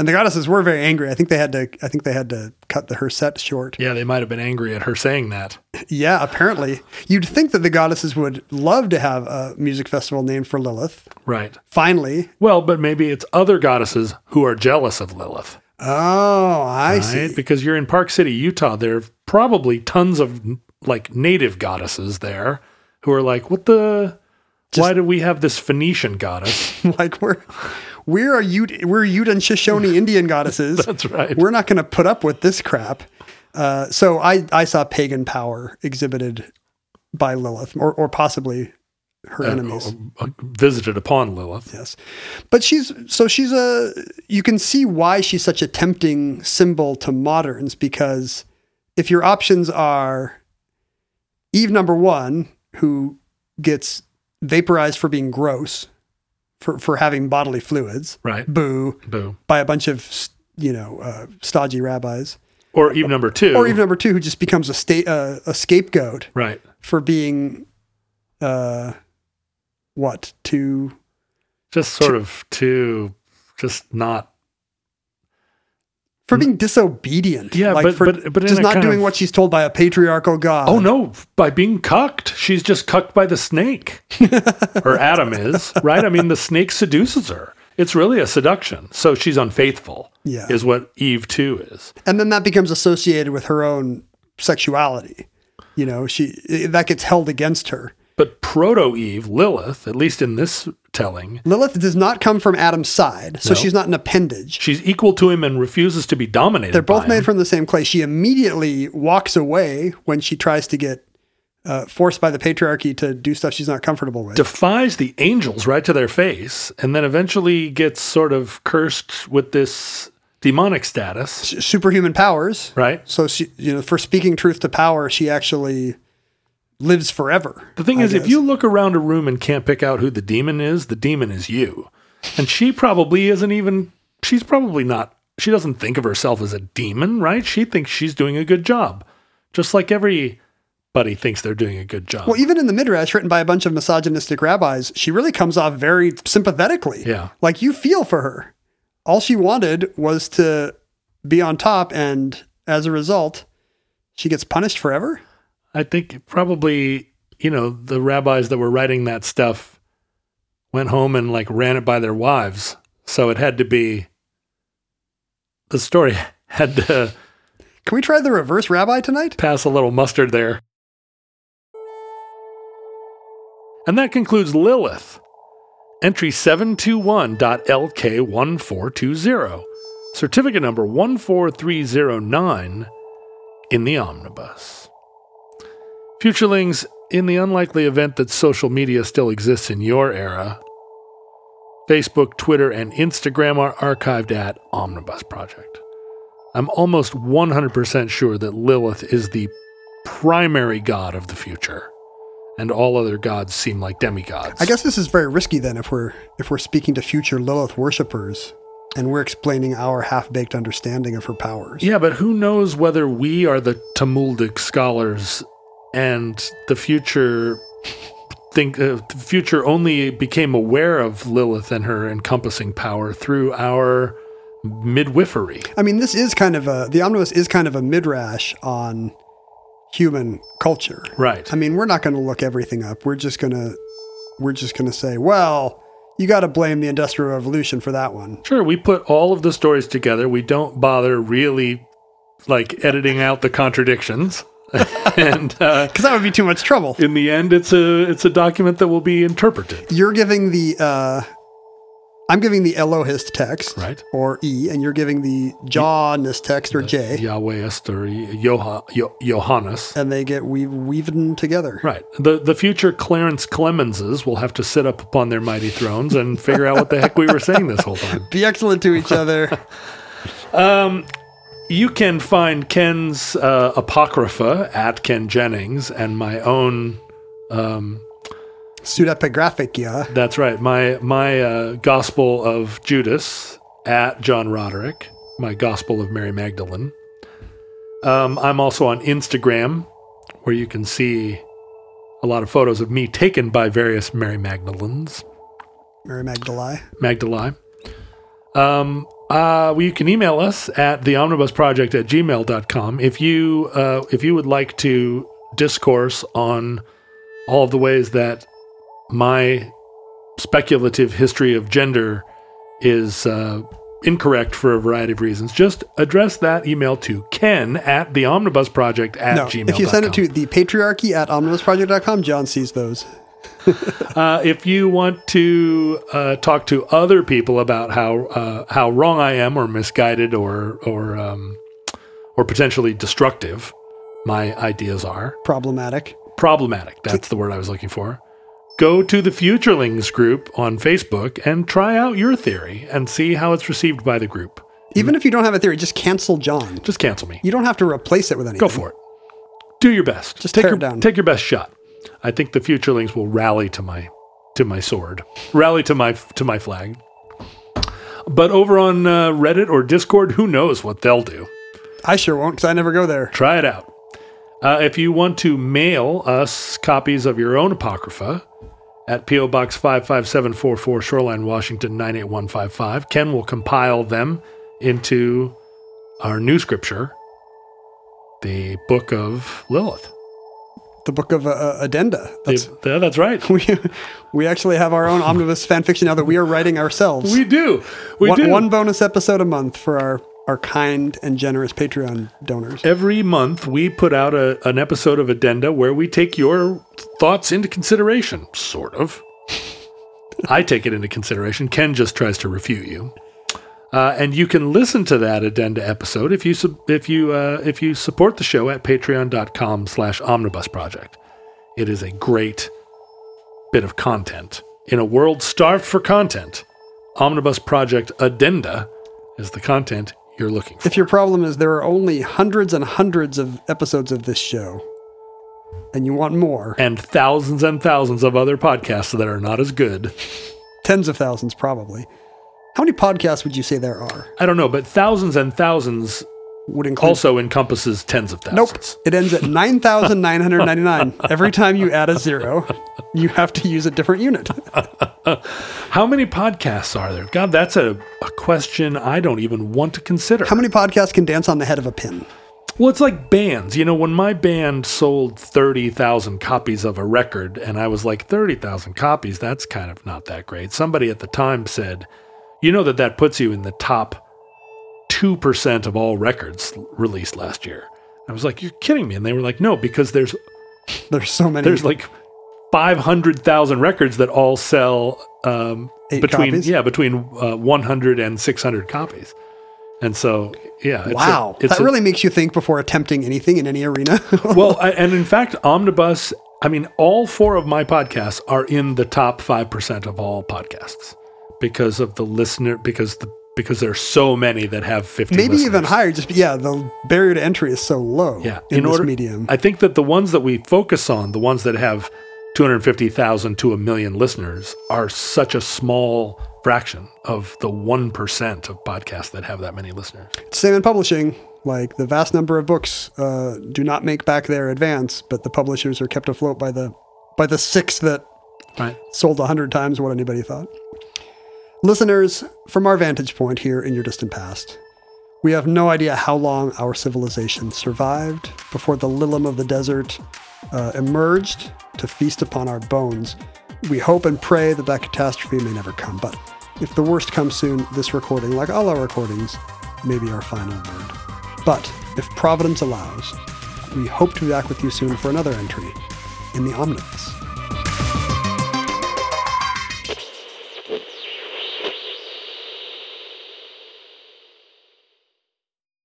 Speaker 4: And the goddesses were very angry. I think they had to. I think they had to cut the her set short.
Speaker 1: Yeah, they might have been angry at her saying that.
Speaker 4: Yeah, apparently, you'd think that the goddesses would love to have a music festival named for Lilith.
Speaker 1: Right.
Speaker 4: Finally,
Speaker 1: Well, but maybe it's other goddesses who are jealous of Lilith.
Speaker 4: Oh, I
Speaker 1: right?
Speaker 4: see.
Speaker 1: Because you're in Park City, Utah. There are probably tons of like native goddesses there who are like, what the? Why do we have this Phoenician goddess?
Speaker 4: like we're we're a Ute, we're Ute and Shoshone Indian goddesses.
Speaker 1: That's right.
Speaker 4: We're not going to put up with this crap. Uh, so I I saw pagan power exhibited by Lilith, or or possibly her enemies.
Speaker 1: Uh, visited upon Lilith.
Speaker 4: Yes. But she's so she's a you can see why she's such a tempting symbol to moderns because if your options are Eve number 1 who gets vaporized for being gross for for having bodily fluids.
Speaker 1: Right.
Speaker 4: Boo
Speaker 1: Boo.
Speaker 4: by a bunch of you know uh, stodgy rabbis.
Speaker 1: Or Eve number two.
Speaker 4: Or Eve number 2 who just becomes a state uh, a scapegoat
Speaker 1: Right.
Speaker 4: for being uh what? Too
Speaker 1: Just sort of too, just not.
Speaker 4: For being disobedient.
Speaker 1: Yeah,
Speaker 4: like
Speaker 1: but-
Speaker 4: for
Speaker 1: but- but
Speaker 4: just not doing
Speaker 1: of-
Speaker 4: what she's told by a patriarchal god.
Speaker 1: Oh no! By being cucked, she's just cucked by the snake. or Adam is right. I mean, the snake seduces her. It's really a seduction. So she's unfaithful.
Speaker 4: Yeah.
Speaker 1: is what Eve too is.
Speaker 4: And then that becomes associated with her own sexuality. You know, she that gets held against her.
Speaker 1: But proto Eve, Lilith, at least in this telling,
Speaker 4: Lilith does not come from Adam's side, so
Speaker 1: No.
Speaker 4: she's not an appendage.
Speaker 1: she's equal to him and refuses to be dominated.
Speaker 4: They're both
Speaker 1: by
Speaker 4: made
Speaker 1: him.
Speaker 4: from the same clay. She immediately walks away when she tries to get uh, forced by the patriarchy to do stuff she's not comfortable with.
Speaker 1: defies the angels right to their face, and then eventually gets sort of cursed with this demonic status.
Speaker 4: Superhuman powers.
Speaker 1: Right.
Speaker 4: So she, you know, for speaking truth to power, she actually lives forever.
Speaker 1: The thing
Speaker 4: I
Speaker 1: is, if you look around a room and can't pick out who the demon is, the demon is you. And she probably isn't even, she's probably not, she doesn't think of herself as a demon, right? She thinks she's doing a good job. Just like everybody thinks they're doing a good job.
Speaker 4: Well, even in the Midrash, written by a bunch of misogynistic rabbis, she really comes off very sympathetically.
Speaker 1: Yeah.
Speaker 4: Like you feel for her. All she wanted was to be on top, and as a result, she gets punished forever.
Speaker 1: I think probably, you know, the rabbis that were writing that stuff went home and like ran it by their wives. So it had to be, the story had to
Speaker 4: Can we try the reverse rabbi tonight?
Speaker 1: pass a little mustard there. And that concludes Lilith. Entry 721.LK1420. Certificate number 14309 in the omnibus. Futurelings, in the unlikely event that social media still exists in your era, Facebook, Twitter, and Instagram are archived at Omnibus Project. I'm almost 100% sure that Lilith is the primary god of the future, and all other gods seem like demigods.
Speaker 4: I guess this is very risky then if we're if we're speaking to future Lilith worshippers and we're explaining our half-baked understanding of her powers.
Speaker 1: Yeah, but who knows whether we are the Talmudic scholars and the future think uh, the future only became aware of Lilith and her encompassing power through our midwifery.
Speaker 4: I mean, this is kind of a the omnibus is kind of a midrash on human culture.
Speaker 1: Right.
Speaker 4: I mean, we're not going to look everything up. We're just going to we're just going to say, well, you got to blame the industrial revolution for that one.
Speaker 1: Sure, we put all of the stories together. We don't bother really like editing out the contradictions. and uh,
Speaker 4: Cuz that would be too much trouble.
Speaker 1: in the end it's a it's a document that will be interpreted.
Speaker 4: You're giving the uh I'm giving the Elohist text,
Speaker 1: Right.
Speaker 4: or E, and you're giving the Johnist text, or J,
Speaker 1: Yahweh Esther Joha, Yo- Johannes.
Speaker 4: and they get weave, weaved together.
Speaker 1: Right. The the future Clarence Clemenses will have to sit up upon their mighty thrones and figure out what the heck we were saying this whole time.
Speaker 4: Be excellent to each other.
Speaker 1: You can find Ken's uh, Apocrypha at Ken Jennings and my own
Speaker 4: Pseudepigraphicia.
Speaker 1: That's right. My my uh, Gospel of Judas at John Roderick. My Gospel of Mary Magdalene. Um, I'm also on Instagram, where you can see a lot of photos of me taken by various Mary Magdalenes.
Speaker 4: Mary Magdalene.
Speaker 1: Magdalene. Um, uh, well, you can email us at the omnibusproject at gmail.com if you uh, if you would like to discourse on all of the ways that my speculative history of gender is uh, incorrect for a variety of reasons, just address that email to ken at the omnibus project at
Speaker 4: No,
Speaker 1: gmail.
Speaker 4: if you send it to the patriarchy at omnibusproject.com, John sees those.
Speaker 1: Uh, if you want to uh, talk to other people about how uh, how wrong I am, or misguided, or or um, or potentially destructive, my ideas are
Speaker 4: Problematic.
Speaker 1: problematic. That's the word I was looking for. Go to the Futurelings group on Facebook and try out your theory and see how it's received by the group.
Speaker 4: Even if you don't have a theory, just cancel John.
Speaker 1: Just cancel me.
Speaker 4: You don't have to replace it with anything.
Speaker 1: Go for it. Do your best.
Speaker 4: Just
Speaker 1: take
Speaker 4: tear
Speaker 1: your
Speaker 4: it down.
Speaker 1: take your best shot. I think the Futurelings will rally to my to my sword, rally to my to my flag. But over on uh, Reddit or Discord, who knows what they'll do?
Speaker 4: I sure won't because I never go there.
Speaker 1: Try it out. Uh, if you want to mail us copies of your own Apocrypha at P.O. Box 55744, Shoreline, Washington 98155, Ken will compile them into our new scripture, the Book of Lilith.
Speaker 4: The book of uh, addenda. That's,
Speaker 1: Yeah, that's right.
Speaker 4: we, we actually have our own omnibus fan fiction now that we are writing ourselves.
Speaker 1: We do. We
Speaker 4: one,
Speaker 1: do.
Speaker 4: one bonus episode a month for our, our kind and generous Patreon donors.
Speaker 1: Every month, we put out a, an episode of Addenda where we take your thoughts into consideration, sort of. I take it into consideration. Ken just tries to refute you. Uh, and you can listen to that addenda episode if you if you uh, if you support the show at patreon.com slash omnibus project. It is a great bit of content. In a world starved for content, Omnibus Project Addenda is the content you're looking for.
Speaker 4: If your problem is there are only hundreds and hundreds of episodes of this show, and you want more,
Speaker 1: and thousands and thousands of other podcasts that are not as good.
Speaker 4: tens of thousands probably. How many podcasts would you say there are?
Speaker 1: I don't know, but thousands and thousands
Speaker 4: Would include
Speaker 1: also encompasses tens of thousands. Nope.
Speaker 4: It ends at 9,999. Every time you add a zero, you have to use a different unit.
Speaker 1: How many podcasts are there? God, that's a, a question I don't even want to consider.
Speaker 4: How many podcasts can dance on the head of a pin?
Speaker 1: well, it's like bands. You know, when my band sold 30,000 copies of a record, and I was like, 30,000 copies, that's kind of not that great. Somebody at the time said, you know that that puts you in the top 2% of all records released last year. I was like, you're kidding me. And they were like, no, because there's
Speaker 4: There's so many.
Speaker 1: there's like 500,000 records that all sell um, between
Speaker 4: copies?
Speaker 1: yeah between uh, 100 and 600 copies and so yeah it's a-
Speaker 4: wow.
Speaker 1: it's
Speaker 4: that
Speaker 1: a-
Speaker 4: really makes you think before attempting anything in any arena.
Speaker 1: well I, and in fact omnibus i mean all four of my podcasts are in the top 5% of all podcasts because of the listener because the because there's so many that have 50
Speaker 4: Maybe even higher. Just yeah, the barrier to entry is so low
Speaker 1: Yeah,
Speaker 4: in, this medium.
Speaker 1: I think that the ones that we focus on, the ones that have 250,000 to a million listeners, are such a small fraction of the 1% of podcasts that have that many listeners.
Speaker 4: Same in publishing. Like the vast number of books uh, do not make back their advance, but the publishers are kept afloat by the by the six that
Speaker 1: Right.
Speaker 4: sold a hundred times what anybody thought. Listeners, from our vantage point here in your distant past, we have no idea how long our civilization survived before the Lilim of the desert uh, emerged to feast upon our bones. We hope and pray that that catastrophe may never come, but if the worst comes soon, this recording, like all our recordings, may be our final word. But if Providence allows, we hope to be back with you soon for another entry in the Omnibus.